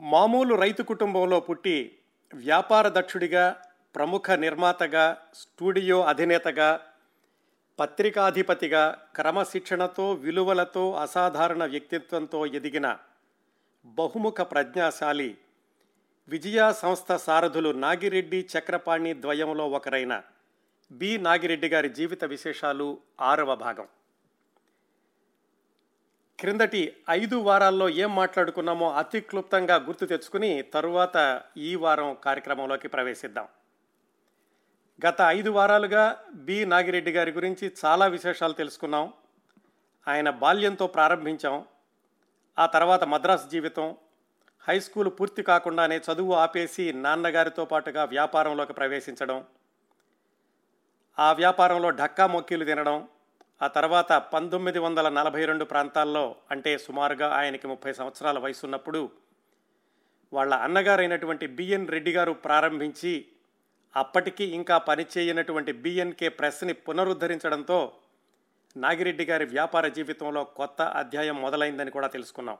మామూలు రైతు కుటుంబంలో పుట్టి వ్యాపార దక్షుడిగా ప్రముఖ నిర్మాతగా స్టూడియో అధినేతగా పత్రికాధిపతిగా క్రమశిక్షణతో విలువలతో అసాధారణ వ్యక్తిత్వంతో ఎదిగిన బహుముఖ ప్రజ్ఞాశాలి విజయ సంస్థ సారథులు నాగిరెడ్డి చక్రపాణి ద్వయంలో ఒకరైన బి. నాగిరెడ్డి గారి జీవిత విశేషాలు ఆరవ భాగం. క్రిందటి ఐదు వారాల్లో ఏం మాట్లాడుకున్నామో అతి క్లుప్తంగా గుర్తు తెచ్చుకుని తరువాత ఈ వారం కార్యక్రమంలోకి ప్రవేశిద్దాం. గత ఐదు వారాలుగా బి. నాగిరెడ్డి గారి గురించి చాలా విశేషాలు తెలుసుకున్నాం. ఆయన బాల్యంతో ప్రారంభించాం. ఆ తర్వాత మద్రాసు జీవితం హై స్కూల్ పూర్తి కాకుండానే చదువు ఆపేసి నాన్నగారితో పాటుగా వ్యాపారంలోకి ప్రవేశించడం ఆ వ్యాపారంలో ఢక్కా మొక్కీలు తినడం ఆ తర్వాత పంతొమ్మిది వందల నలభై రెండు ప్రాంతాల్లో అంటే సుమారుగా ఆయనకి ముప్పై సంవత్సరాల వయసు ఉన్నప్పుడు వాళ్ళ అన్నగారైనటువంటి బిఎన్ రెడ్డి గారు ప్రారంభించి అప్పటికి ఇంకా పనిచేయనటువంటి బిఎన్కే ప్రెస్ని పునరుద్ధరించడంతో నాగిరెడ్డి గారి వ్యాపార జీవితంలో కొత్త అధ్యాయం మొదలైందని కూడా తెలుసుకున్నాం.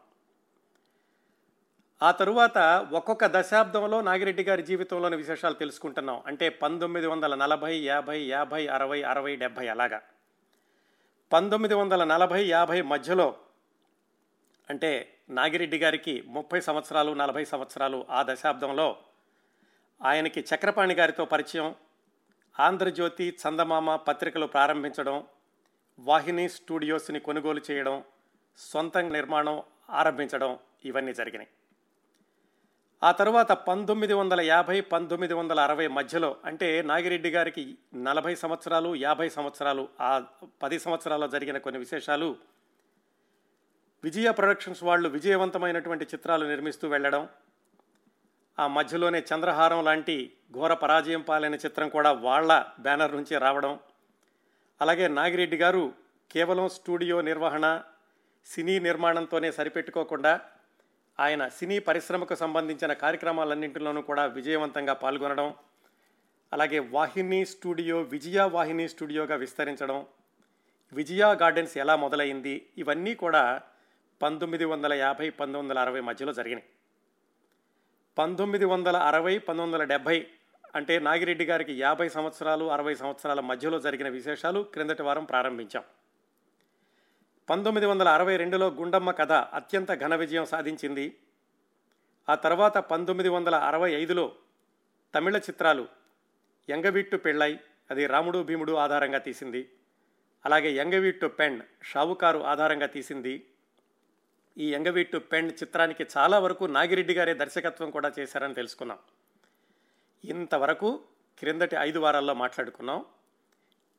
ఆ తరువాత ఒక్కొక్క దశాబ్దంలో నాగిరెడ్డి గారి జీవితంలోని విశేషాలు తెలుసుకుంటున్నాం. అంటే పంతొమ్మిది వందల నలభై యాభై యాభై అరవై అరవై డెబ్భై అలాగా. పంతొమ్మిది వందల నలభై యాభై మధ్యలో అంటే నాగిరెడ్డి గారికి ముప్పై సంవత్సరాలు నలభై సంవత్సరాలు ఆ దశాబ్దంలో ఆయనకి చక్రపాణి గారితో పరిచయం ఆంధ్రజ్యోతి చందమామ పత్రికలు ప్రారంభించడం వాహిని స్టూడియోస్ని కొనుగోలు చేయడం సొంత నిర్మాణం ఆరంభించడం ఇవన్నీ జరిగినాయి. ఆ తరువాత పంతొమ్మిది వందల యాభై పంతొమ్మిది వందల అరవై మధ్యలో అంటే నాగిరెడ్డి గారికి నలభై సంవత్సరాలు యాభై సంవత్సరాలు ఆ పది సంవత్సరాల్లో జరిగిన కొన్ని విశేషాలు. విజయ ప్రొడక్షన్స్ వాళ్ళు విజయవంతమైనటువంటి చిత్రాలు నిర్మిస్తూ వెళ్ళడం. ఆ మధ్యలోనే చంద్రహారం లాంటి ఘోర పరాజయం పాలైన చిత్రం కూడా వాళ్ళ బ్యానర్ నుంచి రావడం. అలాగే నాగిరెడ్డి గారు కేవలం స్టూడియో నిర్వహణ సినీ నిర్మాణంతోనే సరిపెట్టుకోకుండా ఆయన సినీ పరిశ్రమకు సంబంధించిన కార్యక్రమాలన్నింటిలోనూ కూడా విజయవంతంగా పాల్గొనడం అలాగే వాహిని స్టూడియో విజయ వాహిని స్టూడియోగా విస్తరించడం విజయ గార్డెన్స్ ఎలా మొదలైంది ఇవన్నీ కూడా పంతొమ్మిది వందల యాభై పంతొమ్మిది వందల అరవై మధ్యలో జరిగినాయి. పంతొమ్మిది వందల అరవై పంతొమ్మిది వందల డెబ్భై అంటే నాగిరెడ్డి గారికి యాభై సంవత్సరాలు అరవై సంవత్సరాల మధ్యలో జరిగిన విశేషాలు క్రిందటి వారం ప్రారంభించాం. పంతొమ్మిది వందల అరవై రెండులో గుండమ్మ కథ అత్యంత ఘన విజయం సాధించింది. ఆ తర్వాత పంతొమ్మిది వందల అరవై ఐదులో తమిళ చిత్రాలు ఎంగవీట్టు పెళ్ళై అది రాముడు భీముడు ఆధారంగా తీసింది. అలాగే ఎంగవీట్టు పెండ్ షావుకారు ఆధారంగా తీసింది. ఈ ఎంగవీట్టు పెండ్ చిత్రానికి చాలా వరకు నాగిరెడ్డి గారే దర్శకత్వం కూడా చేశారని తెలుసుకున్నాం. ఇంతవరకు క్రిందటి ఐదు వారాల్లో మాట్లాడుకున్నాం.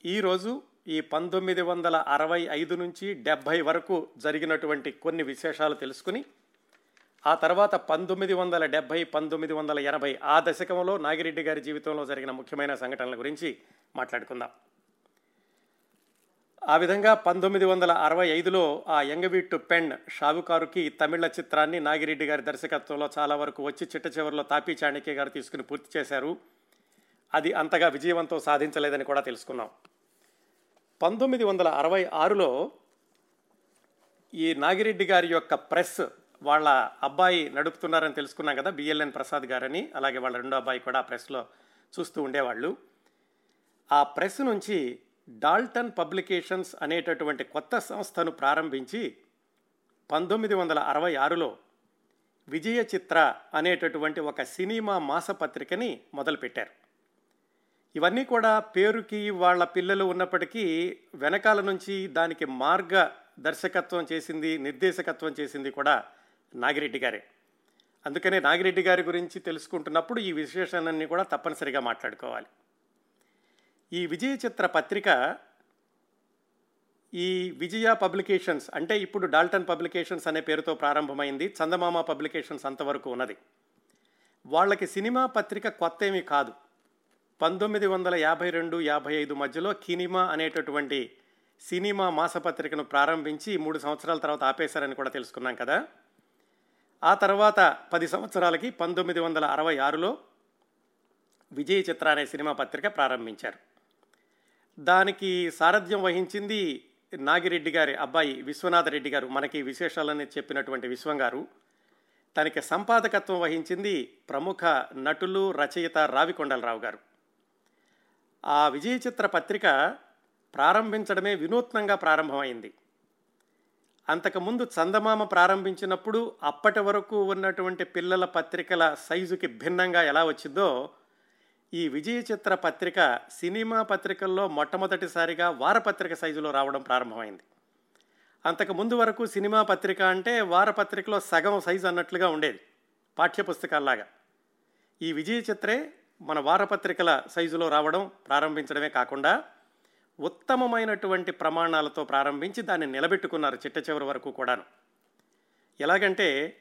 ఈరోజు ఈ పంతొమ్మిది వందల అరవై ఐదు నుంచి డెబ్భై వరకు జరిగినటువంటి కొన్ని విశేషాలు తెలుసుకుని ఆ తర్వాత పంతొమ్మిది వందల డెబ్భై పంతొమ్మిది వందల ఎనభై ఆ దశకంలో నాగిరెడ్డి గారి జీవితంలో జరిగిన ముఖ్యమైన సంఘటనల గురించి మాట్లాడుకుందాం. ఆ విధంగా పంతొమ్మిది వందల అరవై ఐదులో ఆ యంగవీట్టు పెన్ షావుకారుకి తమిళ చిత్రాన్ని నాగిరెడ్డి గారి దర్శకత్వంలో చాలా వరకు వచ్చి చిట్ట చివరిలో తాపీ చాణక్య గారు తీసుకుని పూర్తి చేశారు. అది అంతగా విజయవంతం సాధించలేదని కూడా తెలుసుకున్నాం. పంతొమ్మిది వందల అరవై ఆరులో ఈ నాగిరెడ్డి గారి యొక్క ప్రెస్ వాళ్ళ అబ్బాయి నడుపుతున్నారని తెలుసుకున్నాం కదా బిఎల్ఎన్ ప్రసాద్ గారని అలాగే వాళ్ళ రెండో అబ్బాయి కూడా ఆ ప్రెస్లో చూస్తూ ఉండేవాళ్ళు. ఆ ప్రెస్ నుంచి డాల్టన్ పబ్లికేషన్స్ అనేటటువంటి కొత్త సంస్థను ప్రారంభించి పంతొమ్మిది వందల అరవై ఆరులో విజయ చిత్ర అనేటటువంటి ఒక సినిమా మాసపత్రికని మొదలుపెట్టారు. ఇవన్నీ కూడా పేరుకి వాళ్ళ పిల్లలు ఉన్నప్పటికీ వెనకాల నుంచి దానికి మార్గ దర్శకత్వం చేసింది నిర్దేశకత్వం చేసింది కూడా నాగిరెడ్డి గారే. అందుకనే నాగిరెడ్డి గారి గురించి తెలుసుకుంటున్నప్పుడు ఈ విశేషాలన్నీ కూడా తప్పనిసరిగా మాట్లాడుకోవాలి. ఈ విజయ చిత్ర పత్రిక ఈ విజయ పబ్లికేషన్స్ అంటే ఇప్పుడు డాల్టన్ పబ్లికేషన్స్ అనే పేరుతో ప్రారంభమైంది చందమామ పబ్లికేషన్స్ అంతవరకు ఉన్నది. వాళ్ళకి సినిమా పత్రిక కొత్త ఏమీ కాదు. పంతొమ్మిది వందల యాభై రెండు యాభై ఐదు మధ్యలో కినిమా అనేటటువంటి సినిమా మాసపత్రికను ప్రారంభించి మూడు సంవత్సరాల తర్వాత ఆపేశారని కూడా తెలుసుకున్నాం కదా. ఆ తర్వాత పది సంవత్సరాలకి పంతొమ్మిది వందల అరవై ఆరులో విజయ చిత్ర అనే సినిమా పత్రిక ప్రారంభించారు. దానికి సారథ్యం వహించింది నాగిరెడ్డి గారి అబ్బాయి విశ్వనాథ రెడ్డి గారు. మనకి విశేషాలని చెప్పినటువంటి విశ్వం గారు. తనకి సంపాదకత్వం వహించింది ప్రముఖ నటులు రచయిత రావికొండలరావు గారు. ఆ విజయ చిత్ర పత్రిక ప్రారంభించడమే వినూత్నంగా ప్రారంభమైంది. అంతకుముందు చందమామ ప్రారంభించినప్పుడు అప్పటి వరకు ఉన్నటువంటి పిల్లల పత్రికల సైజుకి భిన్నంగా ఎలా వచ్చిందో ఈ విజయ చిత్ర పత్రిక సినిమా పత్రికల్లో మొట్టమొదటిసారిగా వారపత్రిక సైజులో రావడం ప్రారంభమైంది. అంతకు ముందు వరకు సినిమా పత్రిక అంటే వారపత్రికలో సగం సైజు అన్నట్లుగా ఉండేది పాఠ్యపుస్తకాల్లాగా. ఈ విజయ చిత్రే మన వారపత్రికల సైజులో రావడం ప్రారంభించడమే కాకుండా ఉత్తమమైనటువంటి ప్రమాణాలతో ప్రారంభించి దాన్ని నిలబెట్టుకున్నారు చిట్ట చివరి వరకు కూడాను. ఎలాగంటే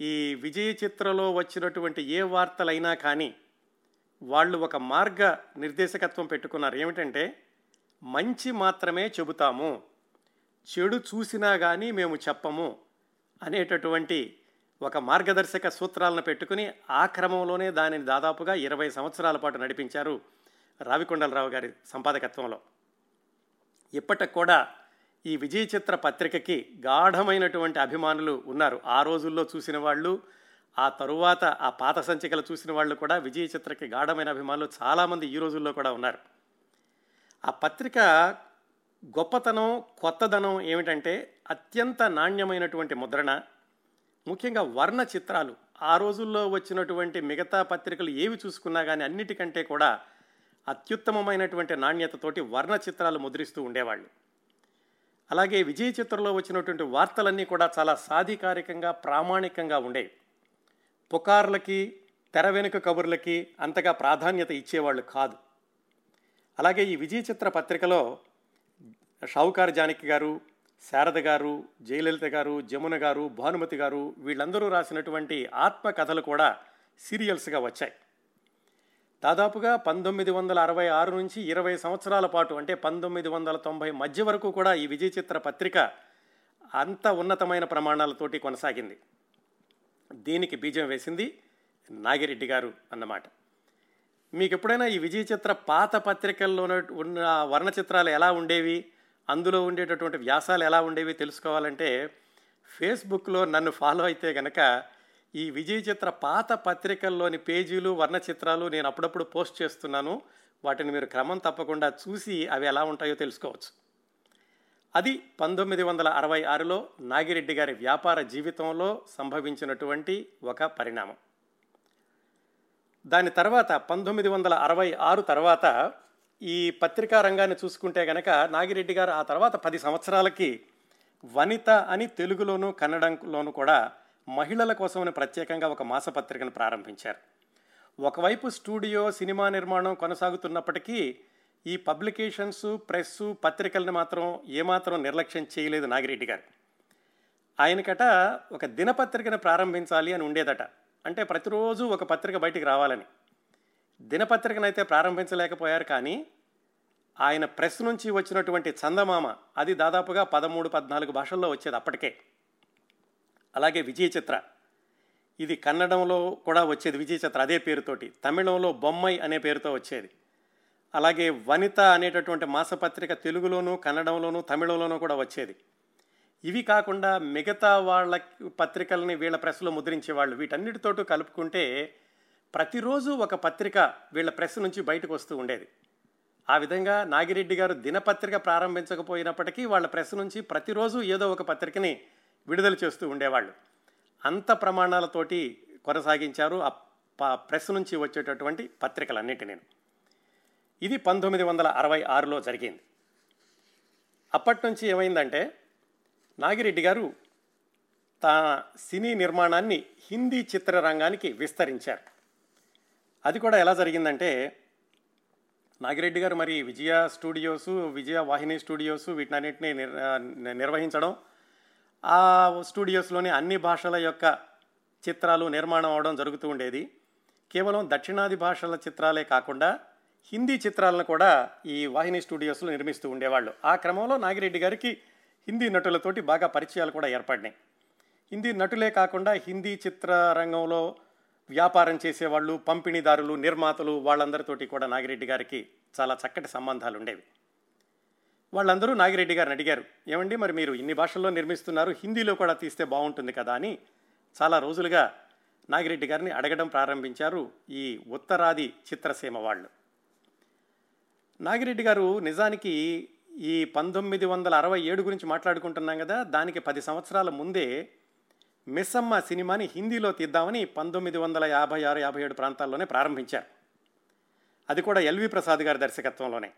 ఈ విజయ చిత్రలో వచ్చినటువంటి ఏ వార్తలైనా కానీ వాళ్ళు ఒక మార్గ నిర్దేశకత్వం పెట్టుకున్నారు. ఏమిటంటే మంచి మాత్రమే చెబుతాము చెడు చూసినా కానీ మేము చెప్పము అనేటటువంటి ఒక మార్గదర్శక సూత్రాలను పెట్టుకుని ఆ క్రమంలోనే దానిని దాదాపుగా ఇరవై సంవత్సరాల పాటు నడిపించారు రావికొండలరావు గారి సంపాదకత్వంలో. ఇప్పటికి కూడా ఈ విజయ చిత్ర పత్రికకి గాఢమైనటువంటి అభిమానులు ఉన్నారు. ఆ రోజుల్లో చూసిన వాళ్ళు ఆ తరువాత ఆ పాత సంచికలు చూసిన వాళ్ళు కూడా విజయ చిత్రకి గాఢమైన అభిమానులు చాలామంది ఈ రోజుల్లో కూడా ఉన్నారు. ఆ పత్రిక గొప్పతనం కొత్తదనం ఏమిటంటే అత్యంత నాణ్యమైనటువంటి ముద్రణ. ముఖ్యంగా వర్ణ చిత్రాలు. ఆ రోజుల్లో వచ్చినటువంటి మిగతా పత్రికలు ఏవి చూసుకున్నా కానీ అన్నిటికంటే కూడా అత్యుత్తమమైనటువంటి నాణ్యతతోటి వర్ణ చిత్రాలు ముద్రిస్తూ ఉండేవాళ్ళు. అలాగే విజయ చిత్రంలో వచ్చినటువంటి వార్తలన్నీ కూడా చాలా సాధికారికంగా ప్రామాణికంగా ఉండేవి. పుకార్లకి తెర వెనుక కబుర్లకి అంతగా ప్రాధాన్యత ఇచ్చేవాళ్ళు కాదు. అలాగే ఈ విజయ చిత్ర పత్రికలో షావుకార్ జానకి గారు శారద గారు జయలలిత గారు జమున గారు భానుమతి గారు వీళ్ళందరూ రాసినటువంటి ఆత్మకథలు కూడా సీరియల్స్గా వచ్చాయి. దాదాపుగా పంతొమ్మిది వందల అరవై ఆరు నుంచి ఇరవై సంవత్సరాల పాటు అంటే పంతొమ్మిది వందల తొంభై మధ్య వరకు కూడా ఈ విజయ చిత్ర పత్రిక అంత ఉన్నతమైన ప్రమాణాలతోటి కొనసాగింది. దీనికి బీజం వేసింది నాగిరెడ్డి గారు అన్నమాట. మీకు ఎప్పుడైనా ఈ విజయ చిత్ర పాత పత్రికల్లో ఉన్న వర్ణ చిత్రాలు ఎలా ఉండేవి? అందులో ఉండేటటువంటి వ్యాసాలు ఎలా ఉండేవి తెలుసుకోవాలంటే ఫేస్బుక్లో నన్ను ఫాలో అయితే గనక ఈ విజయ చిత్ర పాత పత్రికల్లోని పేజీలు వర్ణచిత్రాలు నేను అప్పుడప్పుడు పోస్ట్ చేస్తున్నాను. వాటిని మీరు క్రమం తప్పకుండా చూసి అవి ఎలా ఉంటాయో తెలుసుకోవచ్చు. అది పంతొమ్మిది వందల అరవై ఆరులో నాగిరెడ్డి గారి వ్యాపార జీవితంలో సంభవించినటువంటి ఒక పరిణామం. దాని తర్వాత పంతొమ్మిది వందల అరవై ఆరు తర్వాత ఈ పత్రికా రంగాన్ని చూసుకుంటే గనక నాగిరెడ్డి గారు ఆ తర్వాత పది సంవత్సరాలకి వనిత అని తెలుగులోను కన్నడంలోను కూడా మహిళల కోసమని ప్రత్యేకంగా ఒక మాసపత్రికను ప్రారంభించారు. ఒకవైపు స్టూడియో సినిమా నిర్మాణం కొనసాగుతున్నప్పటికీ ఈ పబ్లికేషన్స్ ప్రెస్ పత్రికలను మాత్రం ఏమాత్రం నిర్లక్ష్యం చేయలేదు నాగిరెడ్డి గారు. ఆయనకట ఒక దినపత్రికను ప్రారంభించాలి అని ఉండేదట. అంటే ప్రతిరోజు ఒక పత్రిక బయటికి రావాలని. దినపత్రికనైతే ప్రారంభించలేకపోయారు కానీ ఆయన ప్రెస్ నుంచి వచ్చినటువంటి చందమామ అది దాదాపుగా పదమూడు పద్నాలుగు భాషల్లో వచ్చేది అప్పటికే. అలాగే విజయ చిత్ర ఇది కన్నడంలో కూడా వచ్చేది విజయ చిత్ర అదే పేరుతోటి. తమిళంలో బొమ్మై అనే పేరుతో వచ్చేది. అలాగే వనిత అనేటటువంటి మాసపత్రిక తెలుగులోను కన్నడంలోను తమిళంలోనూ కూడా వచ్చేది. ఇవి కాకుండా మిగతా వాళ్ళ పత్రికల్ని వీళ్ళ ప్రెస్లో ముద్రించేవాళ్ళు. వీటన్నిటితోటూ కలుపుకుంటే ప్రతిరోజు ఒక పత్రిక వీళ్ళ ప్రెస్ నుంచి బయటకు వస్తూ ఉండేది. ఆ విధంగా నాగిరెడ్డి గారు దినపత్రిక ప్రారంభించకపోయినప్పటికీ వాళ్ళ ప్రెస్ నుంచి ప్రతిరోజు ఏదో ఒక పత్రికని విడుదల చేస్తూ ఉండేవాళ్ళు. అంత ప్రమాణాలతోటి కొనసాగించారు ఆ ప్రెస్ నుంచి వచ్చేటటువంటి పత్రికలన్నిటినీ ఇది పంతొమ్మిది వందల అరవై ఆరులో జరిగింది. అప్పటి నుంచి ఏమైందంటే నాగిరెడ్డి గారు తన సినీ నిర్మాణాన్ని హిందీ చిత్రరంగానికి విస్తరించారు. అది కూడా ఎలా జరిగిందంటే నాగిరెడ్డి గారు మరి విజయ స్టూడియోస్ విజయ వాహిని స్టూడియోస్ వీటినన్నింటినీ నిర్వహించడం ఆ స్టూడియోస్లోని అన్ని భాషల యొక్క చిత్రాలు నిర్మాణం అవడం జరుగుతూ ఉండేది. కేవలం దక్షిణాది భాషల చిత్రాలే కాకుండా హిందీ చిత్రాలను కూడా ఈ వాహిని స్టూడియోస్లో నిర్మిస్తూ ఉండేవాళ్ళు. ఆ క్రమంలో నాగిరెడ్డి గారికి హిందీ నటులతోటి బాగా పరిచయాలు కూడా ఏర్పడినాయి. హిందీ నటులే కాకుండా హిందీ చిత్ర రంగంలో వ్యాపారం చేసేవాళ్ళు పంపిణీదారులు నిర్మాతలు వాళ్ళందరితోటి కూడా నాగిరెడ్డి గారికి చాలా చక్కటి సంబంధాలు ఉండేవి. వాళ్ళందరూ నాగిరెడ్డి గారిని అడిగారు ఏమండి మరి మీరు ఇన్ని భాషల్లో నిర్మిస్తున్నారు హిందీలో కూడా తీస్తే బాగుంటుంది కదా అని చాలా రోజులుగా నాగిరెడ్డి గారిని అడగడం ప్రారంభించారు ఈ ఉత్తరాది చిత్రసీమ వాళ్ళు. నాగిరెడ్డి గారు నిజానికి ఈ పంతొమ్మిది వందల అరవై ఏడు గురించి మాట్లాడుకుంటున్నాం కదా దానికి పది సంవత్సరాల ముందే మిస్సమ్మ సినిమాని హిందీలో తీద్దామని పంతొమ్మిది వందల యాభై ఆరు యాభై ఏడు ప్రాంతాల్లోనే ప్రారంభించారు. అది కూడా ఎల్వి ప్రసాద్ గారి దర్శకత్వంలోనే.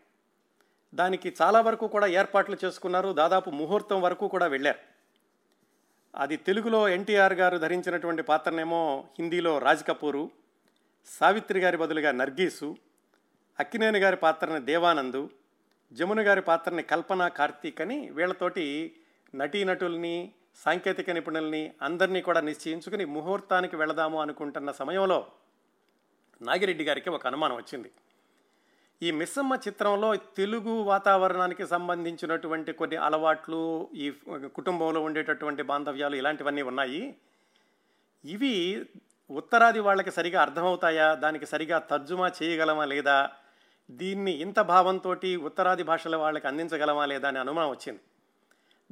దానికి చాలా వరకు కూడా ఏర్పాట్లు చేసుకున్నారు. దాదాపు ముహూర్తం వరకు కూడా వెళ్ళారు. అది తెలుగులో ఎన్టీఆర్ గారు ధరించినటువంటి పాత్రనేమో హిందీలో రాజ్ కపూరు సావిత్రి గారి బదులుగా నర్గీసు అక్కినేని గారి పాత్రని దేవానందు జమున గారి పాత్రని కల్పన కార్తీక్ అని వీళ్ళతోటి నటీనటుల్ని సాంకేతిక నిపుణుల్ని అందరినీ కూడా నిశ్చయించుకుని ముహూర్తానికి వెళదాము అనుకుంటున్న సమయంలో నాగిరెడ్డి గారికి ఒక అనుమానం వచ్చింది. ఈ మిస్సమ్మ చిత్రంలో తెలుగు వాతావరణానికి సంబంధించినటువంటి కొన్ని అలవాట్లు ఈ కుటుంబంలో ఉండేటటువంటి బాంధవ్యాలు ఇలాంటివన్నీ ఉన్నాయి. ఇవి ఉత్తరాది వాళ్ళకి సరిగా అర్థమవుతాయా? దానికి సరిగా తర్జుమా చేయగలమా లేదా? దీన్ని ఇంత భావంతో ఉత్తరాది భాషల వాళ్ళకి అందించగలమా లేదా అనే అనుమానం వచ్చింది.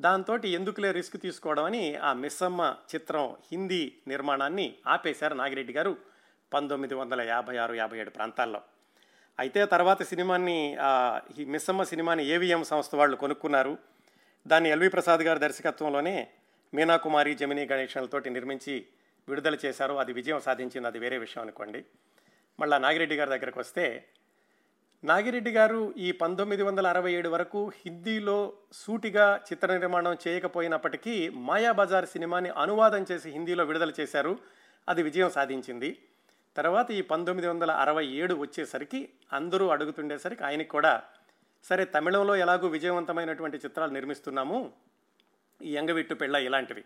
దాంతో ఎందుకులే రిస్క్ తీసుకోవడం అని ఆ మిస్సమ్మ చిత్రం హిందీ నిర్మాణాన్ని ఆపేశారు నాగిరెడ్డి గారు పంతొమ్మిది వందల యాభై ఆరు యాభై ఏడు ప్రాంతాల్లో. అయితే తర్వాత సినిమాని ఈ మిస్సమ్మ సినిమాని ఏవిఎం సంస్థ వాళ్ళు కొనుక్కున్నారు. దాన్ని ఎల్వి ప్రసాద్ గారి దర్శకత్వంలోనే మీనాకుమారి జమినీ గణేషన్లతోటి నిర్మించి విడుదల చేశారు. అది విజయం సాధించింది. అది వేరే విషయం అనుకోండి. మళ్ళీ నాగిరెడ్డి గారి దగ్గరకు వస్తే నాగిరెడ్డి గారు ఈ పంతొమ్మిది వందల అరవై ఏడు వరకు హిందీలో సూటిగా చిత్ర నిర్మాణం చేయకపోయినప్పటికీ మాయాబజార్ సినిమాని అనువాదం చేసి హిందీలో విడుదల చేశారు. అది విజయం సాధించింది. తర్వాత ఈ పంతొమ్మిది వందల అరవై ఏడు వచ్చేసరికి అందరూ అడుగుతుండేసరికి ఆయనకి కూడా సరే తమిళంలో ఎలాగూ విజయవంతమైనటువంటి చిత్రాలు నిర్మిస్తున్నాము ఈ ఎంగవిట్టు పెళ్ళ ఇలాంటివి.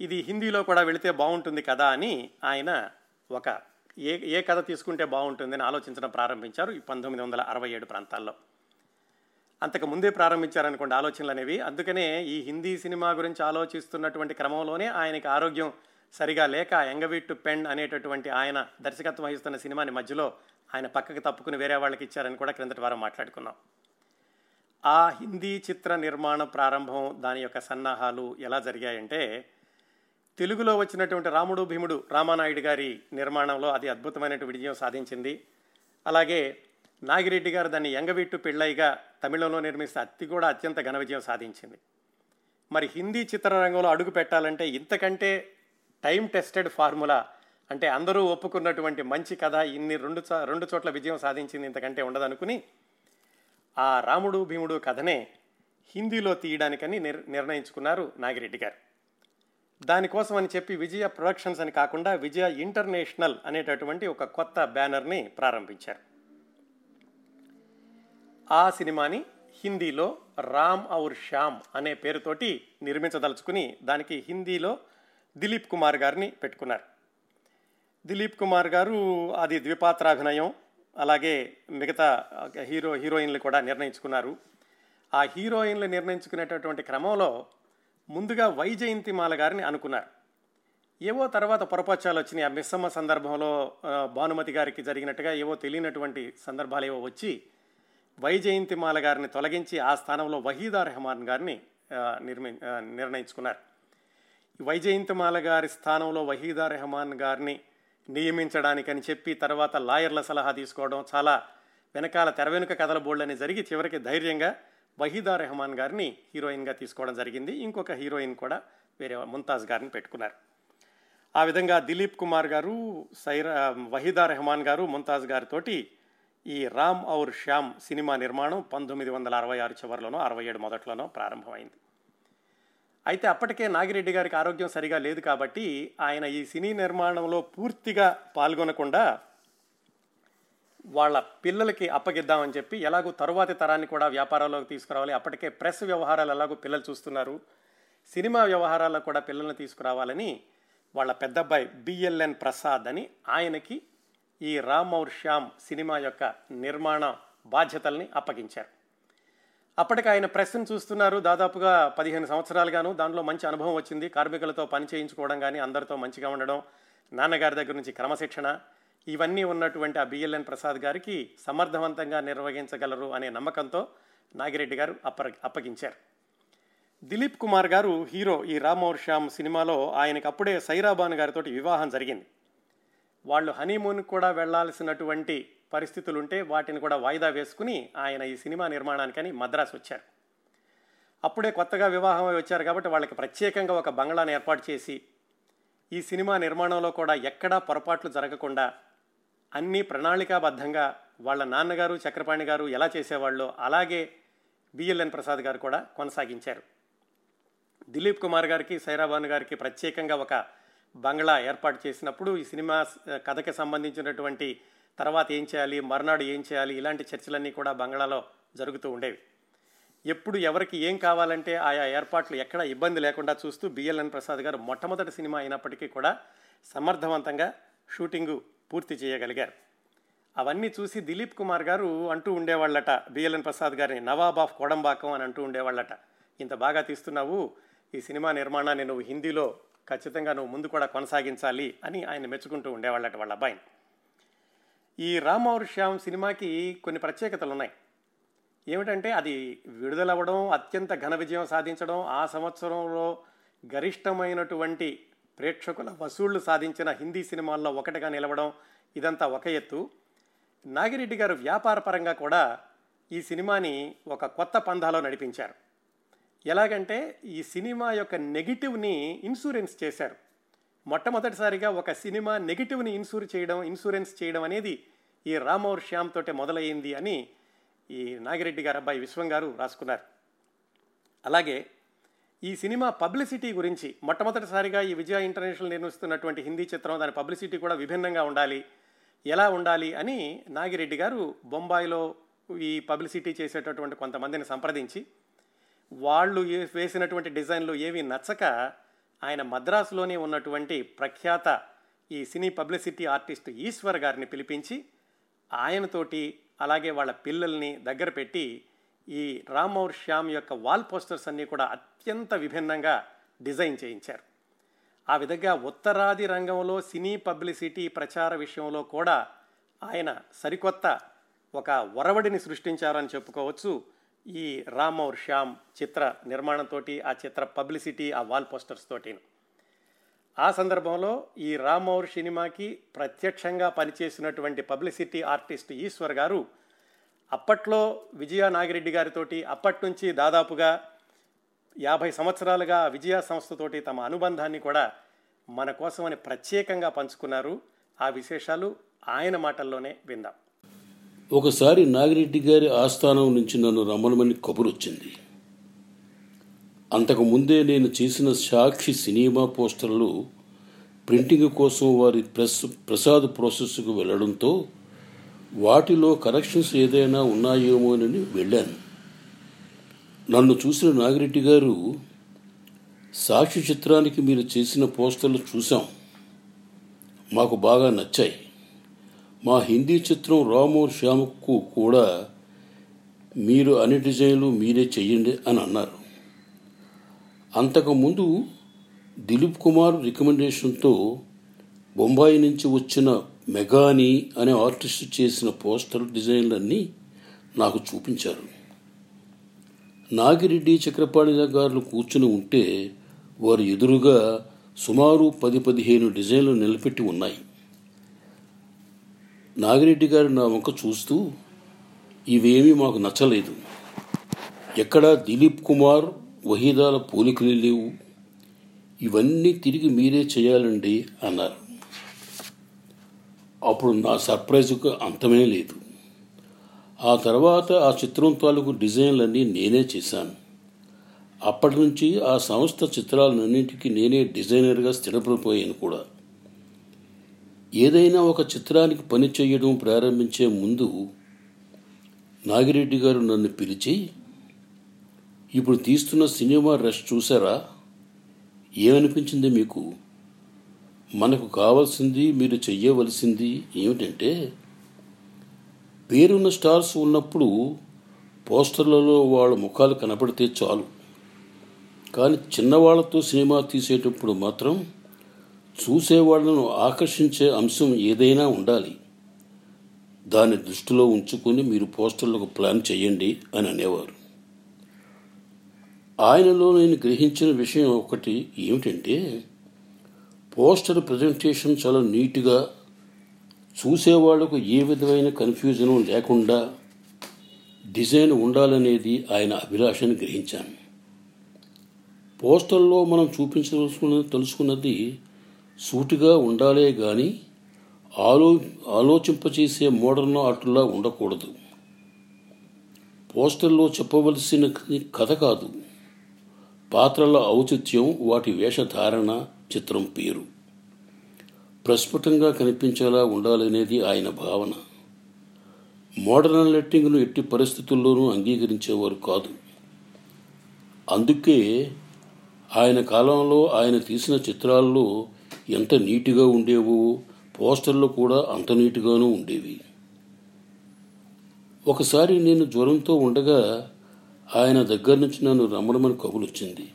ఇది హిందీలో కూడా వెళితే బాగుంటుంది కదా అని ఆయన ఒక ఏ ఏ కథ తీసుకుంటే బాగుంటుందని ఆలోచించడం ప్రారంభించారు ఈ పంతొమ్మిది వందల అరవై ఏడు ప్రాంతాల్లో. అంతకు ముందే ప్రారంభించారనుకోండి ఆలోచనలు అనేవి అందుకనే ఈ హిందీ సినిమా గురించి ఆలోచిస్తున్నటువంటి క్రమంలోనే ఆయనకి ఆరోగ్యం సరిగా లేక ఎంగవీట్టు పెన్ అనేటటువంటి ఆయన దర్శకత్వం వహిస్తున్న సినిమాని మధ్యలో ఆయన పక్కకి తప్పుకుని వేరే వాళ్ళకి ఇచ్చారని కూడా క్రిందటి వారం మాట్లాడుకున్నాం. ఆ హిందీ చిత్ర నిర్మాణ ప్రారంభం దాని యొక్క సన్నాహాలు ఎలా జరిగాయంటే తెలుగులో వచ్చినటువంటి రాముడు భీముడు రామానాయుడు గారి నిర్మాణంలో అది అద్భుతమైనటువంటి విజయం సాధించింది. అలాగే నాగిరెడ్డి గారు దాన్ని ఎంగవీట్టు పెళ్ళైగా తమిళంలో నిర్మిస్తే అతి కూడా అత్యంత ఘన విజయం సాధించింది. మరి హిందీ చిత్రరంగంలో అడుగు పెట్టాలంటే ఇంతకంటే టైం టెస్టెడ్ ఫార్ములా అంటే అందరూ ఒప్పుకున్నటువంటి మంచి కథ ఇన్ని రెండు రెండు చోట్ల విజయం సాధించింది ఇంతకంటే ఉండదనుకుని ఆ రాముడు భీముడు కథనే హిందీలో తీయడానికని నిర్ నిర్ణయించుకున్నారు నాగిరెడ్డి గారు. దానికోసం అని చెప్పి విజయ ప్రొడక్షన్స్ అని కాకుండా విజయ ఇంటర్నేషనల్ అనేటటువంటి ఒక కొత్త బ్యానర్ని ప్రారంభించారు. ఆ సినిమాని హిందీలో రామ్ ఔర్ శ్యామ్ అనే పేరుతోటి నిర్మించదలుచుకుని దానికి హిందీలో దిలీప్ కుమార్ గారిని పెట్టుకున్నారు. దిలీప్ కుమార్ గారు అది ద్విపాత్రాభినయం అలాగే మిగతా హీరో హీరోయిన్లు కూడా నిర్ణయించుకున్నారు. ఆ హీరోయిన్లు నిర్ణయించుకునేటటువంటి క్రమంలో ముందుగా వైజయంతిమాల గారిని అనుకున్నారు. ఏవో తర్వాత పొరపచ్చాలు వచ్చినాయి. ఆ మిస్సమ్మ సందర్భంలో భానుమతి గారికి జరిగినట్టుగా ఏవో తెలియనటువంటి సందర్భాలు ఏవో వచ్చి వైజయంతిమాల గారిని తొలగించి ఆ స్థానంలో వహీదా రెహమాన్ గారిని నిర్మి నిర్ణయించుకున్నారు. వైజయంతిమాల గారి స్థానంలో వహీదా రెహమాన్ గారిని నియమించడానికని చెప్పి తర్వాత లాయర్ల సలహా తీసుకోవడం చాలా వెనకాల తెర వెనుక కథల బోల్డని జరిగి చివరికి ధైర్యంగా వహీదా రెహమాన్ గారిని హీరోయిన్గా తీసుకోవడం జరిగింది. ఇంకొక హీరోయిన్ కూడా వేరే ముంతాజ్ గారిని పెట్టుకున్నారు. ఆ విధంగా దిలీప్ కుమార్ గారు సైరా వహీదా రెహమాన్ గారు ముంతాజ్ గారితోటి ఈ రామ్ ఔర్ శ్యామ్ సినిమా నిర్మాణం పంతొమ్మిది వందల అరవై ఆరు చివరిలోనో అరవై ఏడు మొదట్లోనో ప్రారంభమైంది. అయితే అప్పటికే నాగిరెడ్డి గారికి ఆరోగ్యం సరిగా లేదు కాబట్టి ఆయన ఈ సినీ నిర్మాణంలో పూర్తిగా పాల్గొనకుండా వాళ్ళ పిల్లలకి అప్పగిద్దామని చెప్పి ఎలాగో తరువాతి తరాన్ని కూడా వ్యాపారాల్లోకి తీసుకురావాలి. అప్పటికే ప్రెస్ వ్యవహారాలు ఎలాగో పిల్లలు చూస్తున్నారు. సినిమా వ్యవహారాల్లో కూడా పిల్లల్ని తీసుకురావాలని వాళ్ళ పెద్దబ్బాయి బిఎల్ఎన్ ప్రసాద్ అని ఆయనకి ఈ రామ్ ఔర్ శ్యామ్ సినిమా యొక్క నిర్మాణ బాధ్యతల్ని అప్పగించారు. అప్పటికి ఆయన ప్రెస్ని చూస్తున్నారు. దాదాపుగా పదిహేను సంవత్సరాలుగాను దాంట్లో మంచి అనుభవం వచ్చింది. కార్మికులతో పని చేయించుకోవడం కానీ అందరితో మంచిగా ఉండడం నాన్నగారి దగ్గర నుంచి క్రమశిక్షణ ఇవన్నీ ఉన్నటువంటి ఆ బిఎల్ఎన్ ప్రసాద్ గారికి సమర్థవంతంగా నిర్వహించగలరు అనే నమ్మకంతో నాగిరెడ్డి గారు అప్ప అప్పగించారు. దిలీప్ కుమార్ గారు హీరో ఈ రామౌర్ శ్యామ్ సినిమాలో ఆయనకు అప్పుడే సైరాబాన్ గారితో వివాహం జరిగింది. వాళ్ళు హనీమూన్ కూడా వెళ్ళాల్సినటువంటి పరిస్థితులుంటే వాటిని కూడా వాయిదా వేసుకుని ఆయన ఈ సినిమా నిర్మాణానికని మద్రాసు వచ్చారు. అప్పుడే కొత్తగా వివాహం వచ్చారు కాబట్టి వాళ్ళకి ప్రత్యేకంగా ఒక బంగ్లాను ఏర్పాటు చేసి ఈ సినిమా నిర్మాణంలో కూడా ఎక్కడా పొరపాట్లు జరగకుండా అన్నీ ప్రణాళికాబద్ధంగా వాళ్ళ నాన్నగారు చక్రపాణి గారు ఎలా చేసేవాళ్ళో అలాగే బిఎల్ఎన్ ప్రసాద్ గారు కూడా కొనసాగించారు. దిలీప్ కుమార్ గారికి సైరాబాను గారికి ప్రత్యేకంగా ఒక బంగ్లా ఏర్పాటు చేసినప్పుడు ఈ సినిమా కథకి సంబంధించినటువంటి తర్వాత ఏం చేయాలి మర్నాడు ఏం చేయాలి ఇలాంటి చర్చలన్నీ కూడా బంగ్లాలో జరుగుతూ ఉండేవి. ఎప్పుడు ఎవరికి ఏం కావాలంటే ఆయా ఏర్పాట్లు ఎక్కడ ఇబ్బంది లేకుండా చూస్తూ బిఎల్ఎన్ ప్రసాద్ గారు మొట్టమొదటి సినిమా అయినప్పటికీ కూడా సమర్థవంతంగా షూటింగు పూర్తి చేయగలిగారు. అవన్నీ చూసి దిలీప్ కుమార్ గారు అంటూ ఉండేవాళ్ళట బిఎల్ఎన్ ప్రసాద్ గారిని నవాబ్ ఆఫ్ కోడంబాకం అని అంటూ ఉండేవాళ్ళట. ఇంత బాగా తీస్తున్నావు ఈ సినిమా నిర్మాణాన్ని నువ్వు హిందీలో ఖచ్చితంగా నువ్వు ముందు కూడా కొనసాగించాలి అని ఆయన మెచ్చుకుంటూ ఉండేవాళ్ళట వాళ్ళ అబ్బాయిని. ఈ రామౌర్ శ్యామ్ సినిమాకి కొన్ని ప్రత్యేకతలు ఉన్నాయి ఏమిటంటే అది విడుదలవ్వడం అత్యంత ఘన విజయం సాధించడం ఆ సంవత్సరంలో గరిష్టమైనటువంటి ప్రేక్షకుల వసూళ్ళు సాధించిన హిందీ సినిమాల్లో ఒకటిగా నిలవడం ఇదంతా ఒక ఎత్తు. నాగిరెడ్డి గారు వ్యాపార పరంగా కూడా ఈ సినిమాని ఒక కొత్త పంధాలో నడిపించారు. ఎలాగంటే ఈ సినిమా యొక్క నెగిటివ్ని ఇన్సూరెన్స్ చేశారు. మొట్టమొదటిసారిగా ఒక సినిమా నెగిటివ్ని ఇన్సూర్ చేయడం ఇన్సూరెన్స్ చేయడం అనేది ఈ రామౌర్ శ్యామ్ తోటే మొదలయ్యింది అని ఈ నాగిరెడ్డి గారు అబ్బాయి విశ్వం గారు రాసుకున్నారు. అలాగే ఈ సినిమా పబ్లిసిటీ గురించి మొట్టమొదటిసారిగా ఈ విజయ ఇంటర్నేషనల్ నిర్మిస్తున్నటువంటి హిందీ చిత్రం దాని పబ్లిసిటీ కూడా విభిన్నంగా ఉండాలి. ఎలా ఉండాలి అని నాగిరెడ్డి గారు బొంబాయిలో ఈ పబ్లిసిటీ చేసేటటువంటి కొంతమందిని సంప్రదించి వాళ్ళు వేసినటువంటి డిజైన్లు ఏవి నచ్చక ఆయన మద్రాసులోనే ఉన్నటువంటి ప్రఖ్యాత ఈ సినీ పబ్లిసిటీ ఆర్టిస్ట్ ఈశ్వర్ గారిని పిలిపించి ఆయనతోటి అలాగే వాళ్ళ పిల్లల్ని దగ్గర పెట్టి ఈ రామౌర్ శ్యామ్ యొక్క వాల్ పోస్టర్స్ అన్నీ కూడా అత్యంత విభిన్నంగా డిజైన్ చేయించారు. ఆ విధంగా ఉత్తరాది రంగంలో సినీ పబ్లిసిటీ ప్రచార విషయంలో కూడా ఆయన సరికొత్త ఒక ఒరవడిని సృష్టించారని చెప్పుకోవచ్చు. ఈ రామౌర్ శ్యామ్ చిత్ర నిర్మాణంతో ఆ చిత్ర పబ్లిసిటీ ఆ వాల్ పోస్టర్స్ తోటి ఆ సందర్భంలో ఈ రామౌర్ సినిమాకి ప్రత్యక్షంగా పనిచేసినటువంటి పబ్లిసిటీ ఆర్టిస్ట్ ఈశ్వర్ గారు అప్పట్లో విజయ నాగిరెడ్డి గారితోటి అప్పటి నుంచి దాదాపుగా యాభై సంవత్సరాలుగా విజయ సంస్థతోటి తమ అనుబంధాన్ని కూడా మన కోసమని ప్రత్యేకంగా పంచుకున్నారు. ఆ విశేషాలు ఆయన మాటల్లోనే విందాం. ఒకసారి నాగిరెడ్డి గారి ఆస్థానం నుంచి నన్ను రమ్మనమని కబురు వచ్చింది అంతకు ముందే నేను చేసిన సాక్షి సినిమా పోస్టర్లు ప్రింటింగ్ కోసం వారి ప్రెస్ ప్రసాద్ ప్రాసెస్కు వెళ్ళడంతో వాటిలో కరెక్షన్స్ ఏదైనా ఉన్నాయేమోనని వెళ్ళాను. నన్ను చూసిన నాగిరెడ్డి గారు సాక్షి చిత్రానికి మీరు చేసిన పోస్టర్లు చూసాం మాకు బాగా నచ్చాయి. మా హిందీ చిత్రం రాము శ్యాముకు కూడా మీరు అన్ని డిజైన్లు మీరే చెయ్యండి అని అన్నారు. అంతకుముందు దిలీప్ కుమార్ రికమెండేషన్తో బొంబాయి నుంచి వచ్చిన మెగాని అనే ఆర్టిస్ట్ చేసిన పోస్టర్ డిజైన్లన్నీ నాకు చూపించారు. నాగిరెడ్డి చక్రపాణి గారు కూర్చుని ఉంటే వారు ఎదురుగా సుమారు పది పదిహేను డిజైన్లు నిలబెట్టి ఉన్నాయి. నాగిరెడ్డి గారు నా వంక చూస్తూ ఇవేమీ మాకు నచ్చలేదు. ఎక్కడా దిలీప్ కుమార్ వహీదాల పోలికలు లేవు. ఇవన్నీ తిరిగి మీరే చేయాలండి అన్నారు. అప్పుడు నా సర్ప్రైజ్కు అంతమే లేదు. ఆ తర్వాత ఆ చిత్రం తాలూకు డిజైన్లన్నీ నేనే చేశాను. అప్పటి నుంచి ఆ సంస్థ చిత్రాలన్నింటికి నేనే డిజైనర్గా స్థిరపడిపోయాను కూడా. ఏదైనా ఒక చిత్రానికి పని చేయడం ప్రారంభించే ముందు నాగిరెడ్డి గారు నన్ను పిలిచి ఇప్పుడు తీస్తున్న సినిమా రష్ చూసారా? ఏమనిపించింది మీకు? మనకు కావాల్సింది మీరు చెయ్యవలసింది ఏమిటంటే పేరున్న స్టార్స్ ఉన్నప్పుడు పోస్టర్లలో వాళ్ళ ముఖాలు కనపడితే చాలు. కానీ చిన్నవాళ్ళతో సినిమా తీసేటప్పుడు మాత్రం చూసేవాళ్ళను ఆకర్షించే అంశం ఏదైనా ఉండాలి. దాన్ని దృష్టిలో ఉంచుకొని మీరు పోస్టర్లకు ప్లాన్ చేయండి అని అనేవారు. ఆయనలో నేను గ్రహించిన విషయం ఒకటి ఏమిటంటే పోస్టర్ ప్రజెంటేషన్ చాలా నీట్గా చూసేవాళ్ళకు ఏ విధమైన కన్ఫ్యూజను లేకుండా డిజైన్ ఉండాలనేది ఆయన అభిలాషను గ్రహించాను. పోస్టర్లో మనం చూపించవలసిన తెలుసుకున్నది సూటిగా ఉండాలే కానీ ఆలో ఆలోచింపచేసే మోడర్న్ ఆర్ట్లా ఉండకూడదు. పోస్టర్లో చెప్పవలసిన కథ కాదు. పాత్రల ఔచిత్యం వాటి వేషధారణ చిత్రం పేరు. ప్రస్ఫుటంగా కనిపించేలా ఉండాలనేది ఆయన భావన. మోడర్న్ లెట్టింగ్ను ఎట్టి పరిస్థితుల్లోనూ అంగీకరించేవారు కాదు. అందుకే ఆయన కాలంలో ఆయన తీసిన చిత్రాల్లో ఎంత నీటిగా ఉండేవో పోస్టర్లు కూడా అంత నీటిగానూ ఉండేవి. ఒకసారి నేను జ్వరంతో ఉండగా ఆయన దగ్గర నుంచి నన్ను రమ్మడమని కబులొచ్చింది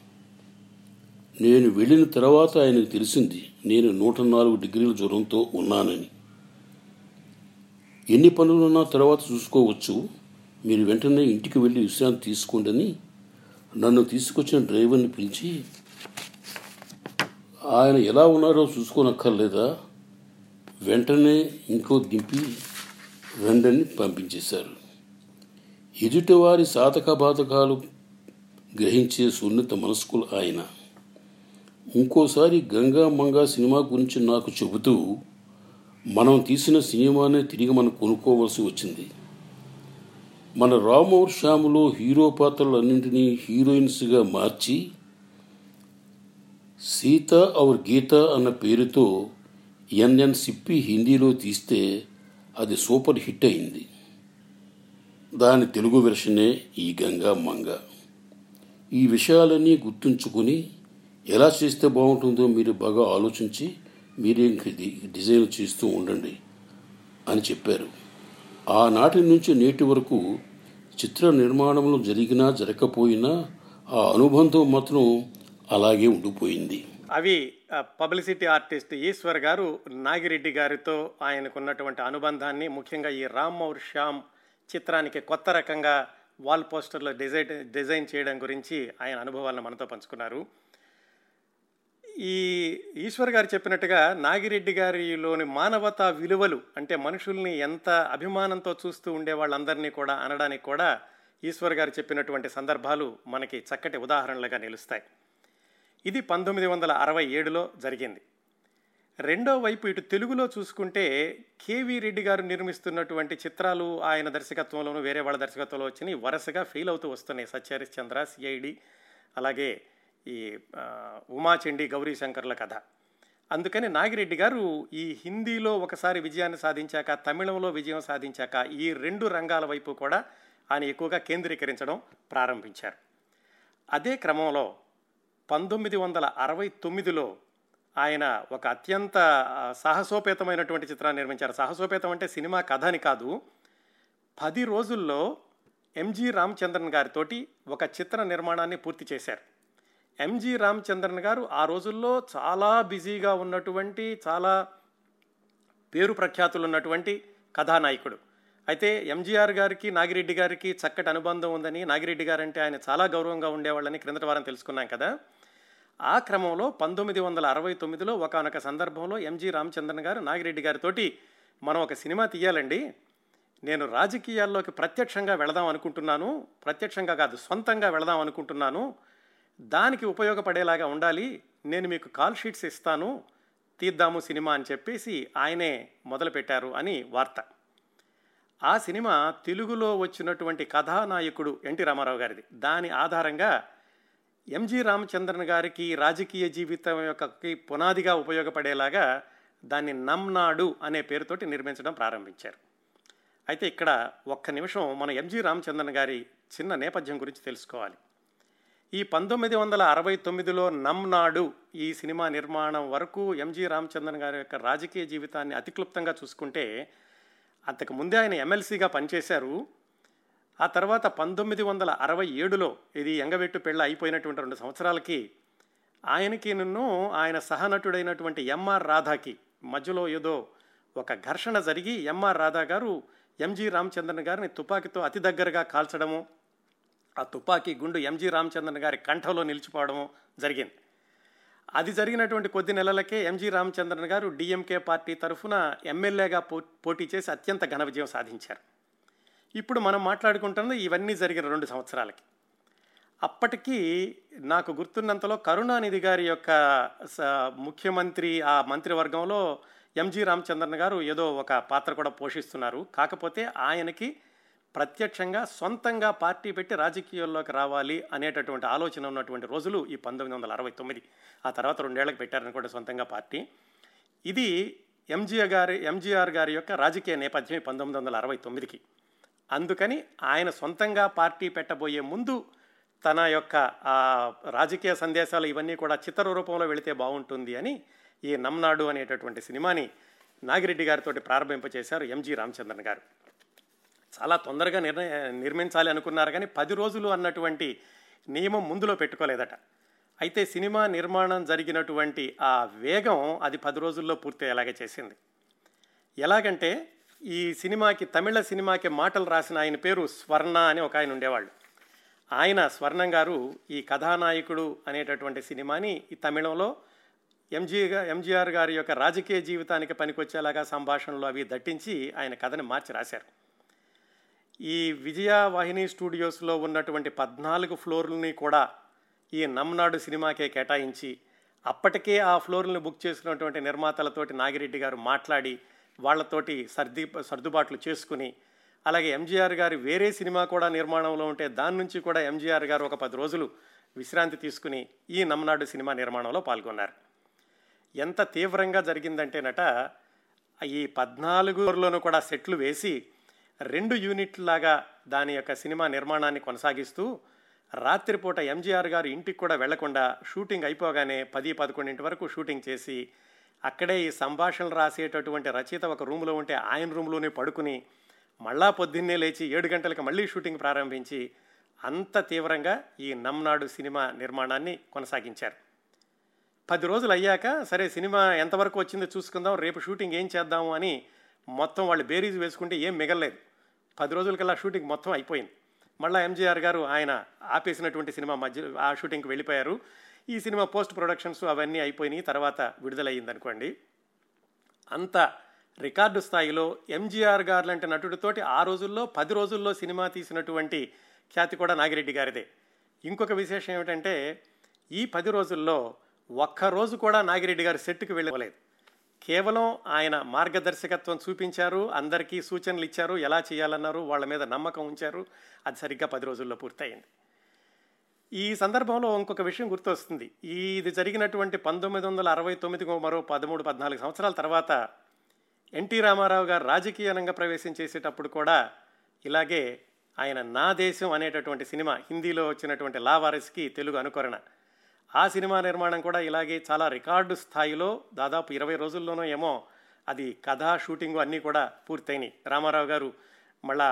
నేను వెళ్ళిన తర్వాత ఆయనకు తెలిసింది నేను నూట నాలుగు డిగ్రీల జ్వరంతో ఉన్నానని. ఎన్ని పనులున్నా తర్వాత చూసుకోవచ్చు. మీరు వెంటనే ఇంటికి వెళ్ళి విశ్రాంతి తీసుకోండి నన్ను తీసుకొచ్చిన డ్రైవర్ని పిలిచి ఆయన ఎలా ఉన్నారో చూసుకోనక్కర్లేదా? వెంటనే ఇంకో దింపి రెండని పంపించేశారు. ఎదుటివారి సాధక బాధకాలు గ్రహించే సున్నిత మనస్కులు ఆయన. ఇంకోసారి గంగా మంగా సినిమా గురించి నాకు చెబుతూ మనం తీసిన సినిమానే తిరిగి మనం కొనుక్కోవలసి వచ్చింది. మన రామోర్ శ్యాములో హీరో పాత్రలన్నింటినీ హీరోయిన్స్గా మార్చి సీత ఔర్ గీత అన్న పేరుతో ఎన్ఎన్ సిప్పి హిందీలో తీస్తే అది సూపర్ హిట్ అయింది. దాని తెలుగు వెర్షనే ఈ గంగా మంగ. ఈ విషయాలన్నీ గుర్తుంచుకొని ఎలా చేస్తే బాగుంటుందో మీరు బాగా ఆలోచించి మీరే డిజైన్ చేస్తూ ఉండండి అని చెప్పారు. ఆనాటి నుంచి నేటి వరకు చిత్ర నిర్మాణంలో జరిగినా జరగకపోయినా ఆ అనుబంధం మాత్రం అలాగే ఉండిపోయింది. అవి పబ్లిసిటీ ఆర్టిస్ట్ ఈశ్వర్ గారు నాగిరెడ్డి గారితో ఆయనకున్నటువంటి అనుబంధాన్ని ముఖ్యంగా ఈ రామ్ ఔర్ శ్యామ్ చిత్రానికి కొత్త రకంగా వాల్ పోస్టర్లో డిజైన్ డిజైన్ చేయడం గురించి ఆయన అనుభవాలను మనతో పంచుకున్నారు. ఈ ఈశ్వర్ గారు చెప్పినట్టుగా నాగిరెడ్డి గారిలోని మానవతా విలువలు అంటే మనుషుల్ని ఎంత అభిమానంతో చూస్తూ ఉండే వాళ్ళందరినీ కూడా అనడానికి కూడా ఈశ్వర్ గారు చెప్పినటువంటి సందర్భాలు మనకి చక్కటి ఉదాహరణలుగా నిలుస్తాయి. ఇది పంతొమ్మిది వందల అరవై ఏడులో జరిగింది. రెండో వైపు ఇటు తెలుగులో చూసుకుంటే కేవీ రెడ్డి గారు నిర్మిస్తున్నటువంటి చిత్రాలు ఆయన దర్శకత్వంలోనూ వేరే వాళ్ళ దర్శకత్వంలో వచ్చినాయి వరుసగా ఫెయిల్ అవుతూ వస్తున్నాయి. సత్యహరిశ్చంద్ర సిఐడి అలాగే ఈ ఉమాచండి గౌరీ శంకర్ల కథ. అందుకని నాగిరెడ్డి గారు ఈ హిందీలో ఒకసారి విజయాన్ని సాధించాక తమిళంలో విజయం సాధించాక ఈ రెండు రంగాల వైపు కూడా ఆయన ఎక్కువగా కేంద్రీకరించడం ప్రారంభించారు. అదే క్రమంలో పంతొమ్మిది వందల అరవై తొమ్మిదిలో ఆయన ఒక అత్యంత సాహసోపేతమైనటువంటి చిత్రాన్ని నిర్మించారు. సాహసోపేతం అంటే సినిమా కథ అని కాదు. పది రోజుల్లో ఎంజి రామచంద్రన్ గారితోటి ఒక చిత్ర నిర్మాణాన్ని పూర్తి చేశారు. ఎంజి రామచంద్రన్ గారు ఆ రోజుల్లో చాలా బిజీగా ఉన్నటువంటి చాలా పేరు ప్రఖ్యాతులు ఉన్నటువంటి కథానాయకుడు. అయితే ఎంజీఆర్ గారికి నాగిరెడ్డి గారికి చక్కటి అనుబంధం ఉందని నాగిరెడ్డి గారు అంటే ఆయన చాలా గౌరవంగా ఉండేవాళ్ళని క్రిందటి వారం తెలుసుకున్నాం కదా. ఆ క్రమంలో పంతొమ్మిది వందల అరవై తొమ్మిదిలో ఒకనొక సందర్భంలో ఎంజి రామచంద్రన్ గారు నాగిరెడ్డి గారితోటి మనం ఒక సినిమా తీయాలండి. నేను రాజకీయాల్లోకి ప్రత్యక్షంగా వెళదాం అనుకుంటున్నాను. ప్రత్యక్షంగా కాదు సొంతంగా వెళదాం అనుకుంటున్నాను. దానికి ఉపయోగపడేలాగా ఉండాలి. నేను మీకు కాల్ షీట్స్ ఇస్తాను. తీద్దాము సినిమా అని చెప్పేసి ఆయనే మొదలుపెట్టారు అని వార్త. ఆ సినిమా తెలుగులో వచ్చినటువంటి కథానాయకుడు ఎన్టీ రామారావు గారిది. దాని ఆధారంగా ఎంజి రామచంద్రన్ గారికి రాజకీయ జీవితం యొక్క పునాదిగా ఉపయోగపడేలాగా దాన్ని నమ్నాడు అనే పేరుతోటి నిర్మించడం ప్రారంభించారు. అయితే ఇక్కడ ఒక్క నిమిషం మన ఎంజి రామచంద్రన్ గారి చిన్న నేపథ్యం గురించి తెలుసుకోవాలి. ఈ పంతొమ్మిది వందల అరవై తొమ్మిదిలో నమ్నాడు ఈ సినిమా నిర్మాణం వరకు ఎంజి రామచంద్రన్ గారి యొక్క రాజకీయ జీవితాన్ని అతిక్లుప్తంగా చూసుకుంటే అంతకు ముందే ఆయన ఎమ్మెల్సీగా పనిచేశారు. ఆ తర్వాత పంతొమ్మిది వందల అరవై ఏడులో ఇది ఎంగవెట్టు పెళ్ళ అయిపోయినటువంటి రెండు సంవత్సరాలకి ఆయనకి నిన్ను ఆయన సహనటుడైనటువంటి ఎంఆర్ రాధాకి మధ్యలో ఏదో ఒక ఘర్షణ జరిగి ఎంఆర్ రాధా గారు ఎంజి రామచంద్రన్ గారిని తుపాకీతో అతి దగ్గరగా కాల్చడము ఆ తుపాకీ గుండు ఎంజి రామచంద్రన్ గారి కంఠంలో నిలిచిపోవడం జరిగింది. అది జరిగినటువంటి కొద్ది నెలలకే ఎంజి రామచంద్రన్ గారు డిఎంకే పార్టీ తరఫున ఎమ్మెల్యేగా పో పోటీ చేసి అత్యంత ఘన విజయం సాధించారు. ఇప్పుడు మనం మాట్లాడుకుంటున్నది ఇవన్నీ జరిగిన రెండు సంవత్సరాలకి. అప్పటికి నాకు గుర్తున్నంతలో కరుణానిధి గారి యొక్క స- ముఖ్యమంత్రి ఆ మంత్రివర్గంలో ఎంజి రామచంద్రన్ గారు ఏదో ఒక పాత్ర కూడా పోషిస్తున్నారు. కాకపోతే ఆయనకి ప్రత్యక్షంగా సొంతంగా పార్టీ పెట్టి రాజకీయాల్లోకి రావాలి అనేటటువంటి ఆలోచన ఉన్నటువంటి రోజులు ఈ పంతొమ్మిది వందల అరవై తొమ్మిది. ఆ తర్వాత రెండేళ్ళకు పెట్టారనుకోండి సొంతంగా పార్టీ. ఇది ఎంజీఆర్ గారి ఎంజీఆర్ గారి యొక్క రాజకీయ నేపథ్యం ఈ పంతొమ్మిది వందల అరవై తొమ్మిదికి. అందుకని ఆయన సొంతంగా పార్టీ పెట్టబోయే ముందు తన యొక్క ఆ రాజకీయ సందేశాలు ఇవన్నీ కూడా చిత్ర రూపంలో వెళితే బాగుంటుంది అని ఈ నమ్నాడు అనేటటువంటి సినిమాని నాగిరెడ్డి గారితో ప్రారంభింపచేశారు ఎంజి రామచంద్రన్ గారు. చాలా తొందరగా నిర్ణయ నిర్మించాలి అనుకున్నారు కానీ పది రోజులు అన్నటువంటి నియమం ముందులో పెట్టుకోలేదట. అయితే సినిమా నిర్మాణం జరిగినటువంటి ఆ వేగం అది పది రోజుల్లో పూర్తయ్యేలాగే చేసింది. ఎలాగంటే ఈ సినిమాకి తమిళ సినిమాకి మాటలు రాసిన ఆయన పేరు స్వర్ణ అని ఒక ఆయన ఉండేవాళ్ళు. ఆయన స్వర్ణం గారు ఈ కథానాయకుడు అనేటటువంటి సినిమాని ఈ తమిళంలో ఎంజీ ఎంజీఆర్ గారి యొక్క రాజకీయ జీవితానికి పనికొచ్చేలాగా సంభాషణలు అవి దట్టించి ఆయన కథని మార్చి రాశారు. ఈ విజయ వాహిని స్టూడియోస్లో ఉన్నటువంటి పద్నాలుగు ఫ్లోర్లని కూడా ఈ నమ్నాడు సినిమాకే కేటాయించి అప్పటికే ఆ ఫ్లోర్లను బుక్ చేసుకున్నటువంటి నిర్మాతలతోటి నాగిరెడ్డి గారు మాట్లాడి వాళ్ళతోటి సర్ది సర్దుబాట్లు చేసుకుని అలాగే ఎంజీఆర్ గారు వేరే సినిమా కూడా నిర్మాణంలో ఉంటే దాని నుంచి కూడా ఎంజీఆర్ గారు ఒక పది రోజులు విశ్రాంతి తీసుకుని ఈ నమ్నాడు సినిమా నిర్మాణంలో పాల్గొన్నారు. ఎంత తీవ్రంగా జరిగిందంటేనట ఈ పద్నాలుగులోనూ కూడా సెట్లు వేసి రెండు యూనిట్లాగా దాని యొక్క సినిమా నిర్మాణాన్ని కొనసాగిస్తూ రాత్రిపూట ఎంజీఆర్ గారు ఇంటికి కూడా వెళ్ళకుండా షూటింగ్ అయిపోగానే పది పదకొండింటి వరకు షూటింగ్ చేసి అక్కడే ఈ సంభాషణలు రాసేటటువంటి రచయిత ఒక రూమ్లో ఉంటే ఆయన రూమ్లోనే పడుకుని మళ్ళా పొద్దున్నే లేచి ఏడు గంటలకు మళ్ళీ షూటింగ్ ప్రారంభించి అంత తీవ్రంగా ఈ నమ్నాడు సినిమా నిర్మాణాన్ని కొనసాగించారు. పది రోజులు అయ్యాక సరే సినిమా ఎంతవరకు వచ్చిందో చూసుకుందాం రేపు షూటింగ్ ఏం చేద్దాము అని మొత్తం వాళ్ళు బేరీజ్ వేసుకుంటే ఏం మిగలలేదు. పది రోజులకల్లా షూటింగ్ మొత్తం అయిపోయింది. మళ్ళీ ఎంజీఆర్ గారు ఆయన ఆపేసినటువంటి సినిమా మధ్య ఆ షూటింగ్కి వెళ్ళిపోయారు. ఈ సినిమా పోస్ట్ ప్రొడక్షన్స్ అవన్నీ అయిపోయినాయి తర్వాత విడుదలయ్యింది అనుకోండి అంత రికార్డు స్థాయిలో ఎంజీఆర్ గారు లాంటి నటుడితోటి ఆ రోజుల్లో పది రోజుల్లో సినిమా తీసినటువంటి ఖ్యాతి కూడా నాగిరెడ్డి గారిదే. ఇంకొక విశేషం ఏమిటంటే ఈ పది రోజుల్లో ఒక్కరోజు కూడా నాగిరెడ్డి గారు సెట్కి వెళ్ళలేదు. కేవలం ఆయన మార్గదర్శకత్వం చూపించారు అందరికీ సూచనలు ఇచ్చారు ఎలా చేయాలన్నారు వాళ్ళ మీద నమ్మకం ఉంచారు. అది సరిగ్గా పది రోజుల్లో పూర్తయింది. ఈ సందర్భంలో ఇంకొక విషయం గుర్తొస్తుంది. ఈ ఇది జరిగినటువంటి పంతొమ్మిది వందల అరవై తొమ్మిదికి మరో పదమూడు పద్నాలుగు సంవత్సరాల తర్వాత ఎన్టీ రామారావు గారు రాజకీయ రంగ ప్రవేశం చేసేటప్పుడు కూడా ఇలాగే ఆయన నా దేశం అనేటటువంటి సినిమా హిందీలో వచ్చినటువంటి లావారస్కి తెలుగు అనుకరణ ఆ సినిమా నిర్మాణం కూడా ఇలాగే చాలా రికార్డు స్థాయిలో దాదాపు ఇరవై రోజుల్లోనో ఏమో అది కథ షూటింగ్ అన్నీ కూడా పూర్తయినాయి. రామారావు గారు మళ్ళా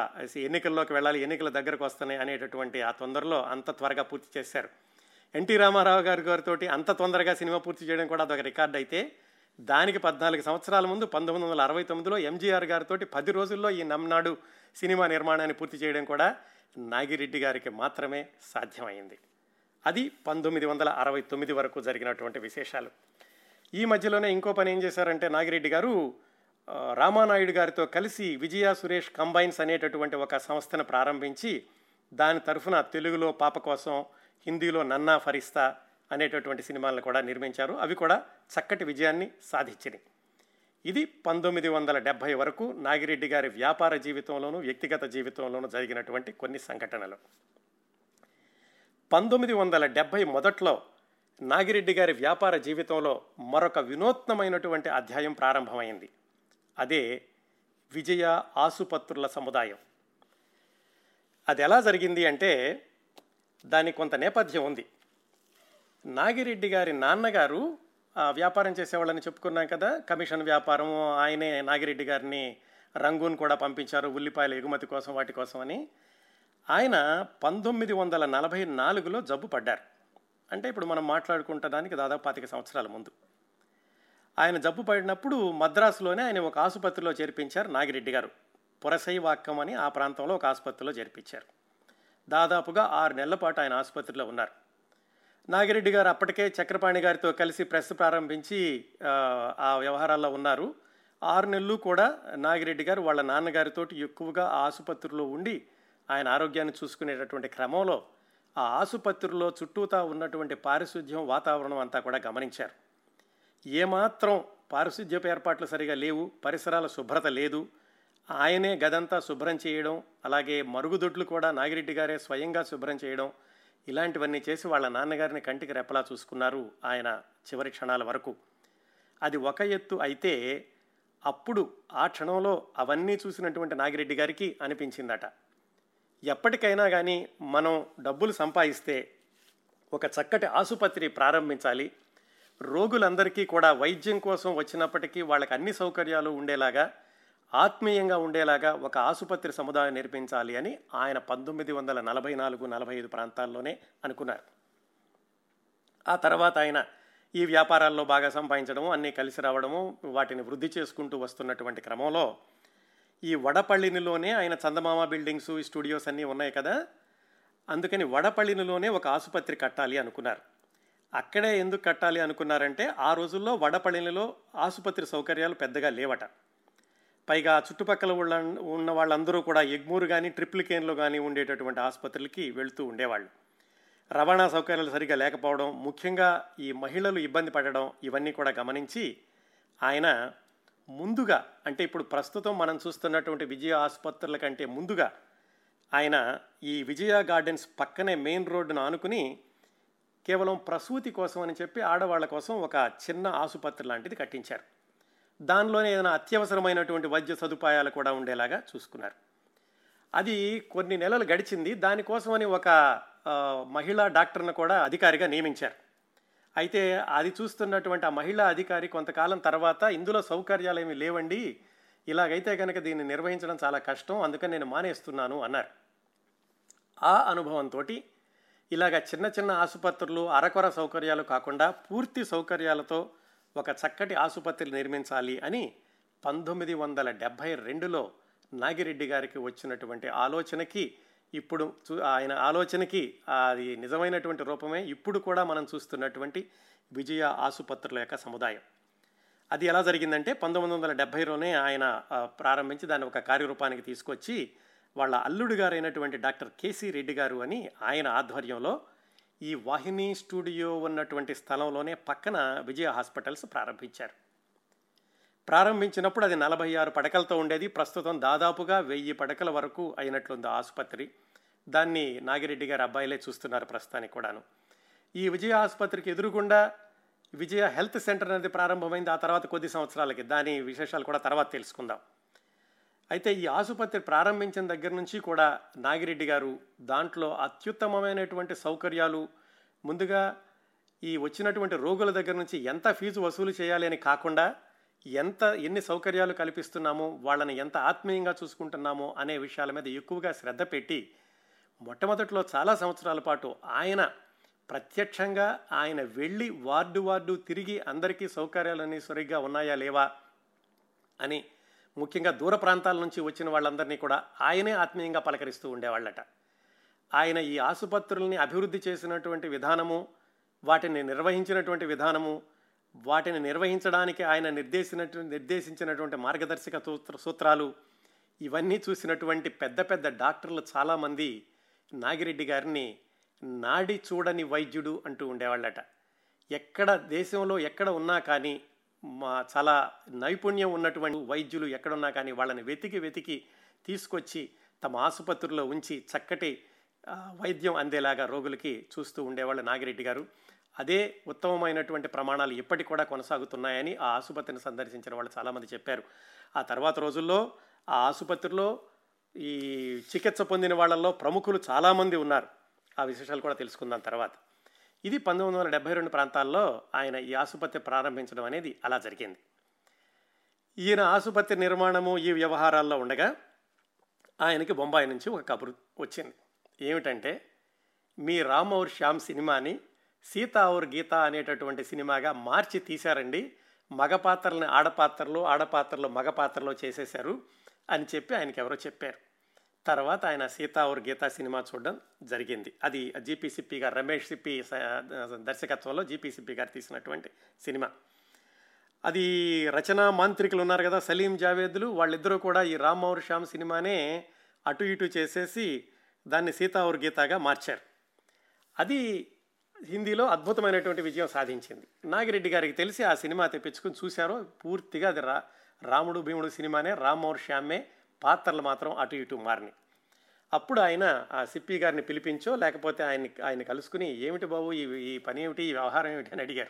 ఎన్నికల్లోకి వెళ్ళాలి ఎన్నికల దగ్గరకు వస్తున్నాయి అనేటటువంటి ఆ తొందరలో అంత త్వరగా పూర్తి చేశారు. ఎన్టీ రామారావు గారి గారితో అంత తొందరగా సినిమా పూర్తి చేయడం కూడా అదొక రికార్డ్ అయితే దానికి పద్నాలుగు సంవత్సరాల ముందు పంతొమ్మిది వందల అరవై తొమ్మిదిలో ఎంజీఆర్ గారితో పది రోజుల్లో ఈ నమ్నాడు సినిమా నిర్మాణాన్ని పూర్తి చేయడం కూడా నాగిరెడ్డి గారికి మాత్రమే సాధ్యమైంది. అది పంతొమ్మిది వందల అరవై తొమ్మిది వరకు జరిగినటువంటి విశేషాలు. ఈ మధ్యలోనే ఇంకో పని ఏం చేశారంటే నాగిరెడ్డి గారు రామానాయుడు గారితో కలిసి విజయ సురేష్ కంబైన్స్ అనేటటువంటి ఒక సంస్థను ప్రారంభించి దాని తరఫున తెలుగులో పాప కోసం హిందీలో నన్నా ఫరిస్తా అనేటటువంటి సినిమాలను కూడా నిర్మించారు. అవి కూడా చక్కటి విజయాన్ని సాధించినాయి. ఇది పంతొమ్మిది వందల డెబ్భై వరకు నాగిరెడ్డి గారి వ్యాపార జీవితంలోనూ వ్యక్తిగత జీవితంలోనూ జరిగినటువంటి కొన్ని సంఘటనలు. పంతొమ్మిది వందల డెబ్భై మొదట్లో నాగిరెడ్డి గారి వ్యాపార జీవితంలో మరొక వినూత్నమైనటువంటి అధ్యాయం ప్రారంభమైంది. అదే విజయ ఆసుపత్రుల సముదాయం. అది ఎలా జరిగింది అంటే దానికి కొంత నేపథ్యం ఉంది. నాగిరెడ్డి గారి నాన్నగారు వ్యాపారం చేసేవాళ్ళని చెప్పుకున్నాం కదా కమిషన్ వ్యాపారం ఆయనే నాగిరెడ్డి గారిని రంగూన్ కూడా పంపించారు ఉల్లిపాయల ఎగుమతి కోసం వాటి కోసం అని. ఆయన పంతొమ్మిది వందల నలభై నాలుగులో జబ్బు పడ్డారు అంటే ఇప్పుడు మనం మాట్లాడుకుంటడానికి దాదాపు పాతిక సంవత్సరాల ముందు. ఆయన జబ్బు పడినప్పుడు మద్రాసులోనే ఆయన ఒక ఆసుపత్రిలో చేర్పించారు నాగిరెడ్డి గారు. పురసైవాక్కం అని ఆ ప్రాంతంలో ఒక ఆసుపత్రిలో చేర్పించారు. దాదాపుగా ఆరు నెలల పాటు ఆయన ఆసుపత్రిలో ఉన్నారు. నాగిరెడ్డి గారు అప్పటికే చక్రపాణి గారితో కలిసి ప్రెస్ ప్రారంభించి ఆ, ఆ వ్యవహారాల్లో ఉన్నారు. ఆరు నెలలు కూడా నాగిరెడ్డి గారు వాళ్ళ నాన్నగారితో ఎక్కువగా ఆ ఆసుపత్రిలో ఉండి ఆయన ఆరోగ్యాన్ని చూసుకునేటటువంటి క్రమంలో ఆ ఆసుపత్రిలో చుట్టూతా ఉన్నటువంటి పారిశుద్ధ్యం వాతావరణం అంతా కూడా గమనించారు. ఏమాత్రం పారిశుద్ధ్యపు ఏర్పాట్లు సరిగా లేవు పరిసరాల శుభ్రత లేదు. ఆయనే గదంతా శుభ్రం చేయడం అలాగే మరుగుదొడ్లు కూడా నాగిరెడ్డి గారే స్వయంగా శుభ్రం చేయడం ఇలాంటివన్నీ చేసి వాళ్ళ నాన్నగారిని కంటికి రెప్పలా చూసుకున్నారు ఆయన చివరి క్షణాల వరకు. అది ఒక ఎత్తు అయితే అప్పుడు ఆ క్షణంలో అవన్నీ చూసినటువంటి నాగిరెడ్డి గారికి అనిపించిందట. ఎప్పటికైనా కానీ మనం డబ్బులు సంపాదిస్తే ఒక చక్కటి ఆసుపత్రి ప్రారంభించాలి. రోగులందరికీ కూడా వైద్యం కోసం వచ్చినప్పటికీ వాళ్ళకి అన్ని సౌకర్యాలు ఉండేలాగా ఆత్మీయంగా ఉండేలాగా ఒక ఆసుపత్రి సముదాయం నిర్మించాలి అని ఆయన పంతొమ్మిది వందల నలభై నాలుగు నలభై ఐదు ప్రాంతాల్లోనే అనుకున్నారు. ఆ తర్వాత ఆయన ఈ వ్యాపారాల్లో బాగా సంపాదించడము అన్నీ కలిసి రావడము వాటిని వృద్ధి చేసుకుంటూ వస్తున్నటువంటి క్రమంలో ఈ వడపల్లినిలోనే ఆయన చందమామ బిల్డింగ్స్ ఈ స్టూడియోస్ అన్నీ ఉన్నాయి కదా? అందుకని వడపల్లినిలోనే ఒక ఆసుపత్రి కట్టాలి అనుకున్నారు. అక్కడే ఎందుకు కట్టాలి అనుకున్నారంటే ఆ రోజుల్లో వడపల్లిలో ఆసుపత్రి సౌకర్యాలు పెద్దగా లేవట. పైగా చుట్టుపక్కల ఉన్న ఉన్న వాళ్ళందరూ కూడా ఎగ్మూరు కానీ ట్రిప్లికేన్లో కానీ ఉండేటటువంటి ఆసుపత్రులకి వెళ్తూ ఉండేవాళ్ళు. రవాణా సౌకర్యాలు సరిగా లేకపోవడం ముఖ్యంగా ఈ మహిళలు ఇబ్బంది పడడం ఇవన్నీ కూడా గమనించి ఆయన ముందుగా అంటే ఇప్పుడు ప్రస్తుతం మనం చూస్తున్నటువంటి విజయ ఆసుపత్రుల కంటే ముందుగా ఆయన ఈ విజయ గార్డెన్స్ పక్కనే మెయిన్ రోడ్డును ఆనుకుని కేవలం ప్రసూతి కోసం అని చెప్పి ఆడవాళ్ళ కోసం ఒక చిన్న ఆసుపత్రి లాంటిది కట్టించారు. దానిలోనే ఏదైనా అత్యవసరమైనటువంటి వైద్య సదుపాయాలు కూడా ఉండేలాగా చూసుకున్నారు. అది కొన్ని నెలలు గడిచింది. దానికోసమని ఒక మహిళా డాక్టర్ను కూడా అధికారిగా నియమించారు. అయితే అది చూస్తున్నటువంటి ఆ మహిళా అధికారి కొంతకాలం తర్వాత ఇందులో సౌకర్యాలు ఏమీ లేవండి ఇలాగైతే కనుక దీన్ని నిర్వహించడం చాలా కష్టం అందుకని నేను మానేస్తున్నాను అన్నారు. ఆ అనుభవంతో ఇలాగ చిన్న చిన్న ఆసుపత్రులు అరకొర సౌకర్యాలు కాకుండా పూర్తి సౌకర్యాలతో ఒక చక్కటి ఆసుపత్రి నిర్మించాలి అని పంతొమ్మిది వందల డెబ్భై రెండులో నాగిరెడ్డి గారికి వచ్చినటువంటి ఆలోచనకి ఇప్పుడు చూ- ఆయన ఆలోచనకి అది నిజమైనటువంటి రూపమే ఇప్పుడు కూడా మనం చూస్తున్నటువంటి విజయ ఆసుపత్రుల యొక్క సముదాయం. అది ఎలా జరిగిందంటే పంతొమ్మిది వందల డెబ్భైలోనే ఆయన ప్రారంభించి దాన్ని ఒక కార్యరూపానికి తీసుకొచ్చి వాళ్ళ అల్లుడు గారైనటువంటి డాక్టర్ కేసీ రెడ్డి గారు అని ఆయన ఆధ్వర్యంలో ఈ వాహిని స్టూడియో ఉన్నటువంటి స్థలంలోనే పక్కన విజయ హాస్పిటల్స్ ప్రారంభించారు. ప్రారంభించినప్పుడు అది నలభై ఆరు పడకలతో ఉండేది. ప్రస్తుతం దాదాపుగా వెయ్యి పడకల వరకు అయినట్లుంది ఆసుపత్రి. దాన్ని నాగిరెడ్డి గారి అబ్బాయిలే చూస్తున్నారు ప్రస్తుతానికి కూడాను. ఈ విజయ ఆసుపత్రికి ఎదురుగుండా విజయ హెల్త్ సెంటర్ అనేది ప్రారంభమైంది. ఆ తర్వాత కొద్ది సంవత్సరాలకి దాని విశేషాలు కూడా తర్వాత తెలుసుకుందాం. అయితే ఈ ఆసుపత్రి ప్రారంభించిన దగ్గర నుంచి కూడా నాగిరెడ్డి గారు దాంట్లో అత్యుత్తమమైనటువంటి సౌకర్యాలు ముందుగా ఈ వచ్చినటువంటి రోగుల దగ్గర నుంచి ఎంత ఫీజు వసూలు చేయాలి అని కాకుండా ఎంత ఎన్ని సౌకర్యాలు కల్పిస్తున్నామో వాళ్ళని ఎంత ఆత్మీయంగా చూసుకుంటున్నామో అనే విషయాల మీద ఎక్కువగా శ్రద్ధ పెట్టి మొట్టమొదట్లో చాలా సంవత్సరాల పాటు ఆయన ప్రత్యక్షంగా ఆయన వెళ్ళి వార్డు వార్డు తిరిగి అందరికీ సౌకర్యాలన్నీ సరిగ్గా ఉన్నాయా లేవా అని ముఖ్యంగా దూర ప్రాంతాల నుంచి వచ్చిన వాళ్ళందరినీ కూడా ఆయనే ఆత్మీయంగా పలకరిస్తూ ఉండేవాళ్ళట. ఆయన ఈ ఆసుపత్రుల్ని అభివృద్ధి చేసినటువంటి విధానము వాటిని నిర్వహించినటువంటి విధానము వాటిని నిర్వహించడానికి ఆయన నిర్దేశినటు నిర్దేశించినటువంటి మార్గదర్శక సూత్ర సూత్రాలు ఇవన్నీ చూసినటువంటి పెద్ద పెద్ద డాక్టర్లు చాలామంది నాగిరెడ్డి గారిని నాడి చూడని వైద్యుడు అంటూ ఉండేవాళ్ళట. ఎక్కడ దేశంలో ఎక్కడ ఉన్నా కానీ మా చాలా నైపుణ్యం ఉన్నటువంటి వైద్యులు ఎక్కడున్నా కానీ వాళ్ళని వెతికి వెతికి తీసుకొచ్చి తమ ఆసుపత్రిలో ఉంచి చక్కటి వైద్యం అందేలాగా రోగులకి చూస్తూ ఉండేవాళ్ళు నాగిరెడ్డి గారు. అదే ఉత్తమమైనటువంటి ప్రమాణాలు ఇప్పటికి కూడా కొనసాగుతున్నాయని ఆ ఆసుపత్రిని సందర్శించిన వాళ్ళు చాలామంది చెప్పారు. ఆ తర్వాత రోజుల్లో ఆ ఆసుపత్రిలో ఈ చికిత్స పొందిన వాళ్ళల్లో ప్రముఖులు చాలామంది ఉన్నారు. ఆ విశేషాలు కూడా తెలుసుకుందాం తర్వాత. ఇది పంతొమ్మిది వందల డెబ్బై రెండు ప్రాంతాల్లో ఆయన ఈ ఆసుపత్రి ప్రారంభించడం అనేది అలా జరిగింది. ఈయన ఆసుపత్రి నిర్మాణము ఈ వ్యవహారాల్లో ఉండగా ఆయనకి బొంబాయి నుంచి ఒక కబురు వచ్చింది. ఏమిటంటే మీ రామ్ ఔర్ శ్యామ్ సినిమాని సీత ఔర్ గీత అనేటటువంటి సినిమాగా మార్చి తీశారండి. మగ పాత్రలని ఆడపాత్రలు ఆడపాత్రలు మగ పాత్రలో చేసేశారు అని చెప్పి ఆయనకి ఎవరో చెప్పారు. తర్వాత ఆయన సీతా ఔర్ గీత సినిమా చూడడం జరిగింది. అది జీపీసిప్పి గారు రమేష్ సిప్పి స- దర్శకత్వంలో జీపీ సిప్పి గారు తీసినటువంటి సినిమా. అది రచనా మాంత్రికులు ఉన్నారు కదా సలీం జావేద్లు. వాళ్ళిద్దరూ కూడా ఈ రామ్ శ్యామ్ సినిమానే అటు ఇటు చేసేసి దాన్ని సీతా గీతగా మార్చారు. అది హిందీలో అద్భుతమైనటువంటి విజయం సాధించింది. నాగిరెడ్డి గారికి తెలిసి ఆ సినిమా తెప్పించుకుని చూశారో. పూర్తిగా అది రా రాముడు భీముడు సినిమానే రామ్ శ్యామే పాత్రలు మాత్రం అటు ఇటు మారినాయి. అప్పుడు ఆయన ఆ సిప్పి గారిని పిలిపించో లేకపోతే ఆయన ఆయన కలుసుకుని ఏమిటి బాబు ఈ ఈ పని ఏమిటి ఈ వ్యవహారం ఏమిటి? అని అడిగారు.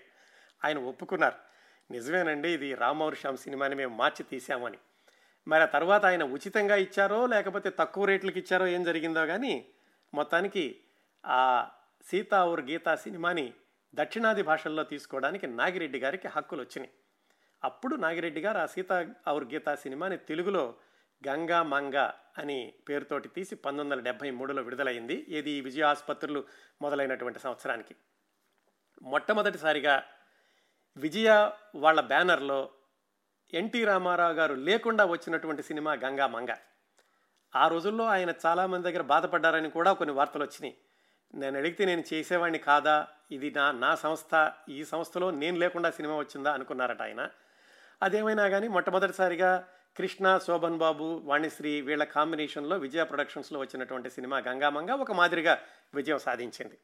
ఆయన ఒప్పుకున్నారు. నిజమేనండి ఇది రామౌర్ శ్యామ్ సినిమాని మేము మార్చి తీసామని మరి ఆ తర్వాత ఆయన ఉచితంగా ఇచ్చారో లేకపోతే తక్కువ రేట్లకి ఇచ్చారో ఏం జరిగిందో కానీ మొత్తానికి ఆ సీతా ఊర్ గీతా సినిమాని దక్షిణాది భాషల్లో తీసుకోవడానికి నాగిరెడ్డి గారికి హక్కులు వచ్చినాయి. అప్పుడు నాగిరెడ్డి గారు ఆ సీతా ఔర్ గీతా సినిమాని తెలుగులో గంగా మంగ అని పేరుతోటి తీసి పంతొమ్మిది వందల డెబ్భై మూడులో విడుదలైంది. ఇది విజయ ఆసుపత్రులు మొదలైనటువంటి సంవత్సరానికి. మొట్టమొదటిసారిగా విజయ వాళ్ళ బ్యానర్లో ఎన్టీ రామారావు గారు లేకుండా వచ్చినటువంటి సినిమా గంగా మంగ. ఆ రోజుల్లో ఆయన చాలామంది దగ్గర బాధపడ్డారని కూడా కొన్ని వార్తలు వచ్చినాయి. నేను అడిగితే నేను చేసేవాడిని కాదా? ఇది నా నా సంస్థ ఈ సంస్థలో నేను లేకుండా సినిమా వచ్చిందా? అనుకున్నారట ఆయన. అదేమైనా కానీ మొట్టమొదటిసారిగా కృష్ణ శోభన్ బాబు వాణిశ్రీ వీళ్ళ కాంబినేషన్లో విజయ ప్రొడక్షన్స్లో వచ్చినటువంటి సినిమా గంగామంగ ఒక మాదిరిగా విజయం సాధించింది.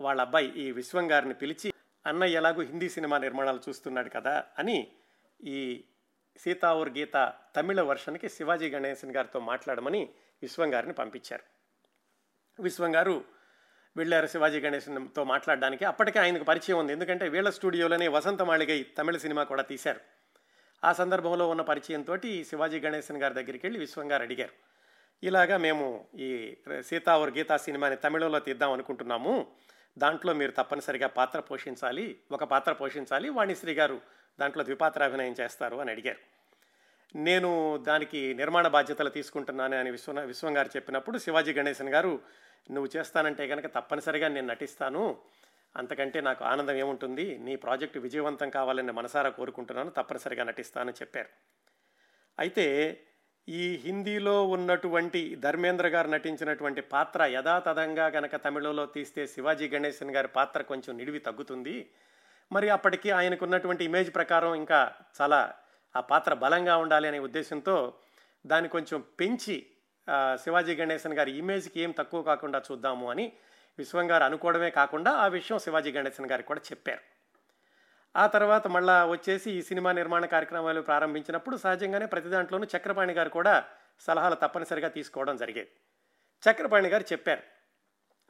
వాళ్ళ అబ్బాయి ఈ విశ్వం గారిని పిలిచి అన్నయ్య ఎలాగూ హిందీ సినిమా నిర్మాణాలు చూస్తున్నాడు కదా? అని ఈ సీతావూర్ గీత తమిళ వర్షన్కి శివాజీ గణేశన్ గారితో మాట్లాడమని విశ్వం గారిని పంపించారు. విశ్వం గారు వెళ్ళారు శివాజీ గణేశన్తో మాట్లాడడానికి అప్పటికే ఆయనకు పరిచయం ఉంది. ఎందుకంటే వీళ్ళ స్టూడియోలోనే వసంత మాళిగై తమిళ సినిమా కూడా తీశారు. ఆ సందర్భంలో ఉన్న పరిచయంతో శివాజీ గణేశన్ గారి దగ్గరికి వెళ్ళి విశ్వం గారు అడిగారు. ఇలాగా మేము ఈ సీతా ఔర్ గీతా సినిమాని తమిళంలో తీద్దాం అనుకుంటున్నాము. దాంట్లో మీరు తప్పనిసరిగా పాత్ర పోషించాలి ఒక పాత్ర పోషించాలి వాణిశ్రీ గారు దాంట్లో ద్విపాత్రాభినయం చేస్తారు అని అడిగారు. నేను దానికి నిర్మాణ బాధ్యతలు తీసుకుంటున్నాను అని విశ్వ విశ్వం గారు చెప్పినప్పుడు శివాజీ గణేశన్ గారు నువ్వు చేస్తానంటే కనుక తప్పనిసరిగా నేను నటిస్తాను. అంతకంటే నాకు ఆనందం ఏముంటుంది? నీ ప్రాజెక్టు విజయవంతం కావాలని మనసారా కోరుకుంటున్నాను. తప్పనిసరిగా నటిస్తానని చెప్పారు. అయితే ఈ హిందీలో ఉన్నటువంటి ధర్మేంద్ర గారు నటించినటువంటి పాత్ర యథాతథంగా గనక తమిళంలో తీస్తే శివాజీ గణేశన్ గారి పాత్ర కొంచెం నిడివి తగ్గుతుంది. మరి అప్పటికి ఆయనకు ఉన్నటువంటి ఇమేజ్ ప్రకారం ఇంకా చాలా ఆ పాత్ర బలంగా ఉండాలి అనే ఉద్దేశంతో దాన్ని కొంచెం పెంచి శివాజీ గణేశన్ గారి ఇమేజ్కి ఏం తక్కువ కాకుండా చూద్దాము అని విశ్వం గారు అనుకోవడమే కాకుండా ఆ విషయం శివాజీ గణేశన్ గారికి కూడా చెప్పారు. ఆ తర్వాత మళ్ళా వచ్చేసి ఈ సినిమా నిర్మాణ కార్యక్రమాలు ప్రారంభించినప్పుడు సహజంగానే ప్రతి దాంట్లోనూ చక్రపాణి గారు కూడా సలహాలు తప్పనిసరిగా తీసుకోవడం జరిగేది. చక్రపాణి గారు చెప్పారు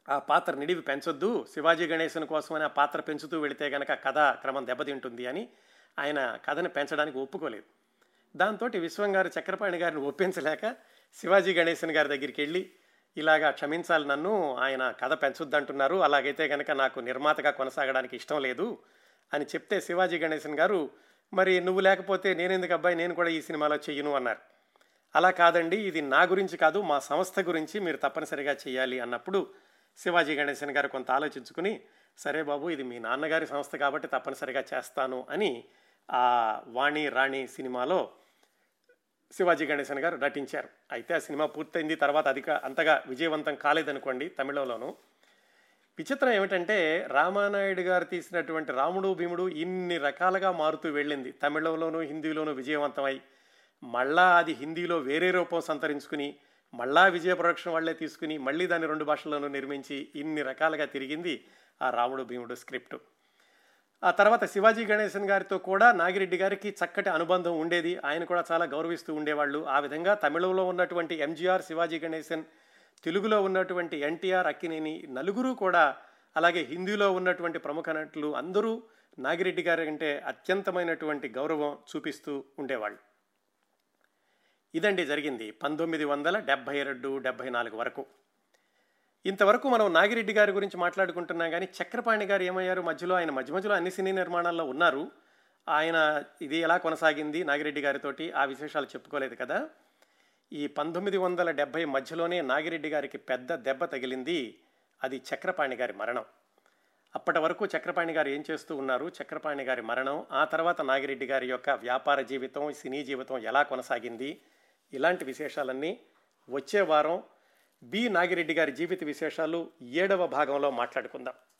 ఆ పాత్ర నిడివి పెంచొద్దు శివాజీ గణేశన్ కోసమని ఆ పాత్ర పెంచుతూ వెళితే గనక కథ క్రమం దెబ్బతింటుంది అని ఆయన కథను పెంచడానికి ఒప్పుకోలేదు. దాంతో విశ్వం గారు చక్రపాణి గారిని ఒప్పించలేక శివాజీ గణేశన్ గారి దగ్గరికి వెళ్ళి ఇలాగా క్షమించాలి నన్ను ఆయన కథ పెంచొద్దంటున్నారు అలాగైతే కనుక నాకు నిర్మాతగా కొనసాగడానికి ఇష్టం లేదు అని చెప్తే శివాజీ గణేశన్ గారు మరి నువ్వు లేకపోతే నేనెందుకు అబ్బాయి నేను కూడా ఈ సినిమాలో చెయ్యను అన్నారు. అలా కాదండి ఇది నా గురించి కాదు మా సంస్థ గురించి మీరు తప్పనిసరిగా చేయాలి అన్నప్పుడు శివాజీ గణేశన్ గారు కొంత ఆలోచించుకుని సరే బాబు ఇది మీ నాన్నగారి సంస్థ కాబట్టి తప్పనిసరిగా చేస్తాను అని ఆ వాణి రాణి సినిమాలో శివాజీ గణేశన్ గారు నటించారు. అయితే ఆ సినిమా పూర్తయింది తర్వాత అధిక అంతగా విజయవంతం కాలేదనుకోండి తమిళంలోనూ. విచిత్రం ఏమిటంటే రామానాయుడు గారు తీసినటువంటి రాముడు భీముడు ఇన్ని రకాలుగా మారుతూ వెళ్ళింది. తమిళంలోనూ హిందీలోనూ విజయవంతమై మళ్ళా అది హిందీలో వేరే రూపం సంతరించుకుని మళ్ళా విజయ ప్రొడక్షన్ వాళ్ళే తీసుకుని మళ్ళీ దాన్ని రెండు భాషల్లోనూ నిర్మించి ఇన్ని రకాలుగా తిరిగింది ఆ రాముడు భీముడు స్క్రిప్ట్. ఆ తర్వాత శివాజీ గణేశన్ గారితో కూడా నాగిరెడ్డి గారికి చక్కటి అనుబంధం ఉండేది. ఆయన కూడా చాలా గౌరవిస్తూ ఉండేవాళ్ళు. ఆ విధంగా తమిళంలో ఉన్నటువంటి ఎంజీఆర్ శివాజీ గణేశన్ తెలుగులో ఉన్నటువంటి ఎన్టీఆర్ అక్కినేని నలుగురు కూడా అలాగే హిందీలో ఉన్నటువంటి ప్రముఖ నటులు అందరూ నాగిరెడ్డి గారి అంటే అత్యంతమైనటువంటి గౌరవం చూపిస్తూ ఉండేవాళ్ళు. ఇదండి జరిగింది పంతొమ్మిది వందల డెబ్భై రెండు డెబ్భై నాలుగు వరకు. ఇంతవరకు మనం నాగిరెడ్డి గారి గురించి మాట్లాడుకుంటున్నాం కానీ చక్రపాణి గారు ఏమయ్యారు? మధ్యలో ఆయన మధ్య మధ్యలో అన్ని సినీ నిర్మాణాల్లో ఉన్నారు. ఆయన ఇది ఎలా కొనసాగింది నాగిరెడ్డి గారితోటి? ఆ విశేషాలు చెప్పుకోలేదు కదా. ఈ పంతొమ్మిది వందల డెబ్భై మధ్యలోనే నాగిరెడ్డి గారికి పెద్ద దెబ్బ తగిలింది అది చక్రపాణి గారి మరణం. అప్పటి వరకు చక్రపాణి గారు ఏం చేస్తూ ఉన్నారు? చక్రపాణి గారి మరణం ఆ తర్వాత నాగిరెడ్డి గారి యొక్క వ్యాపార జీవితం సినీ జీవితం ఎలా కొనసాగింది? ఇలాంటి విశేషాలన్నీ వచ్చే వారం బి. నాగిరెడ్డి గారి జీవిత విశేషాలు ఏడవ భాగంలో మాట్లాడుకుందాం.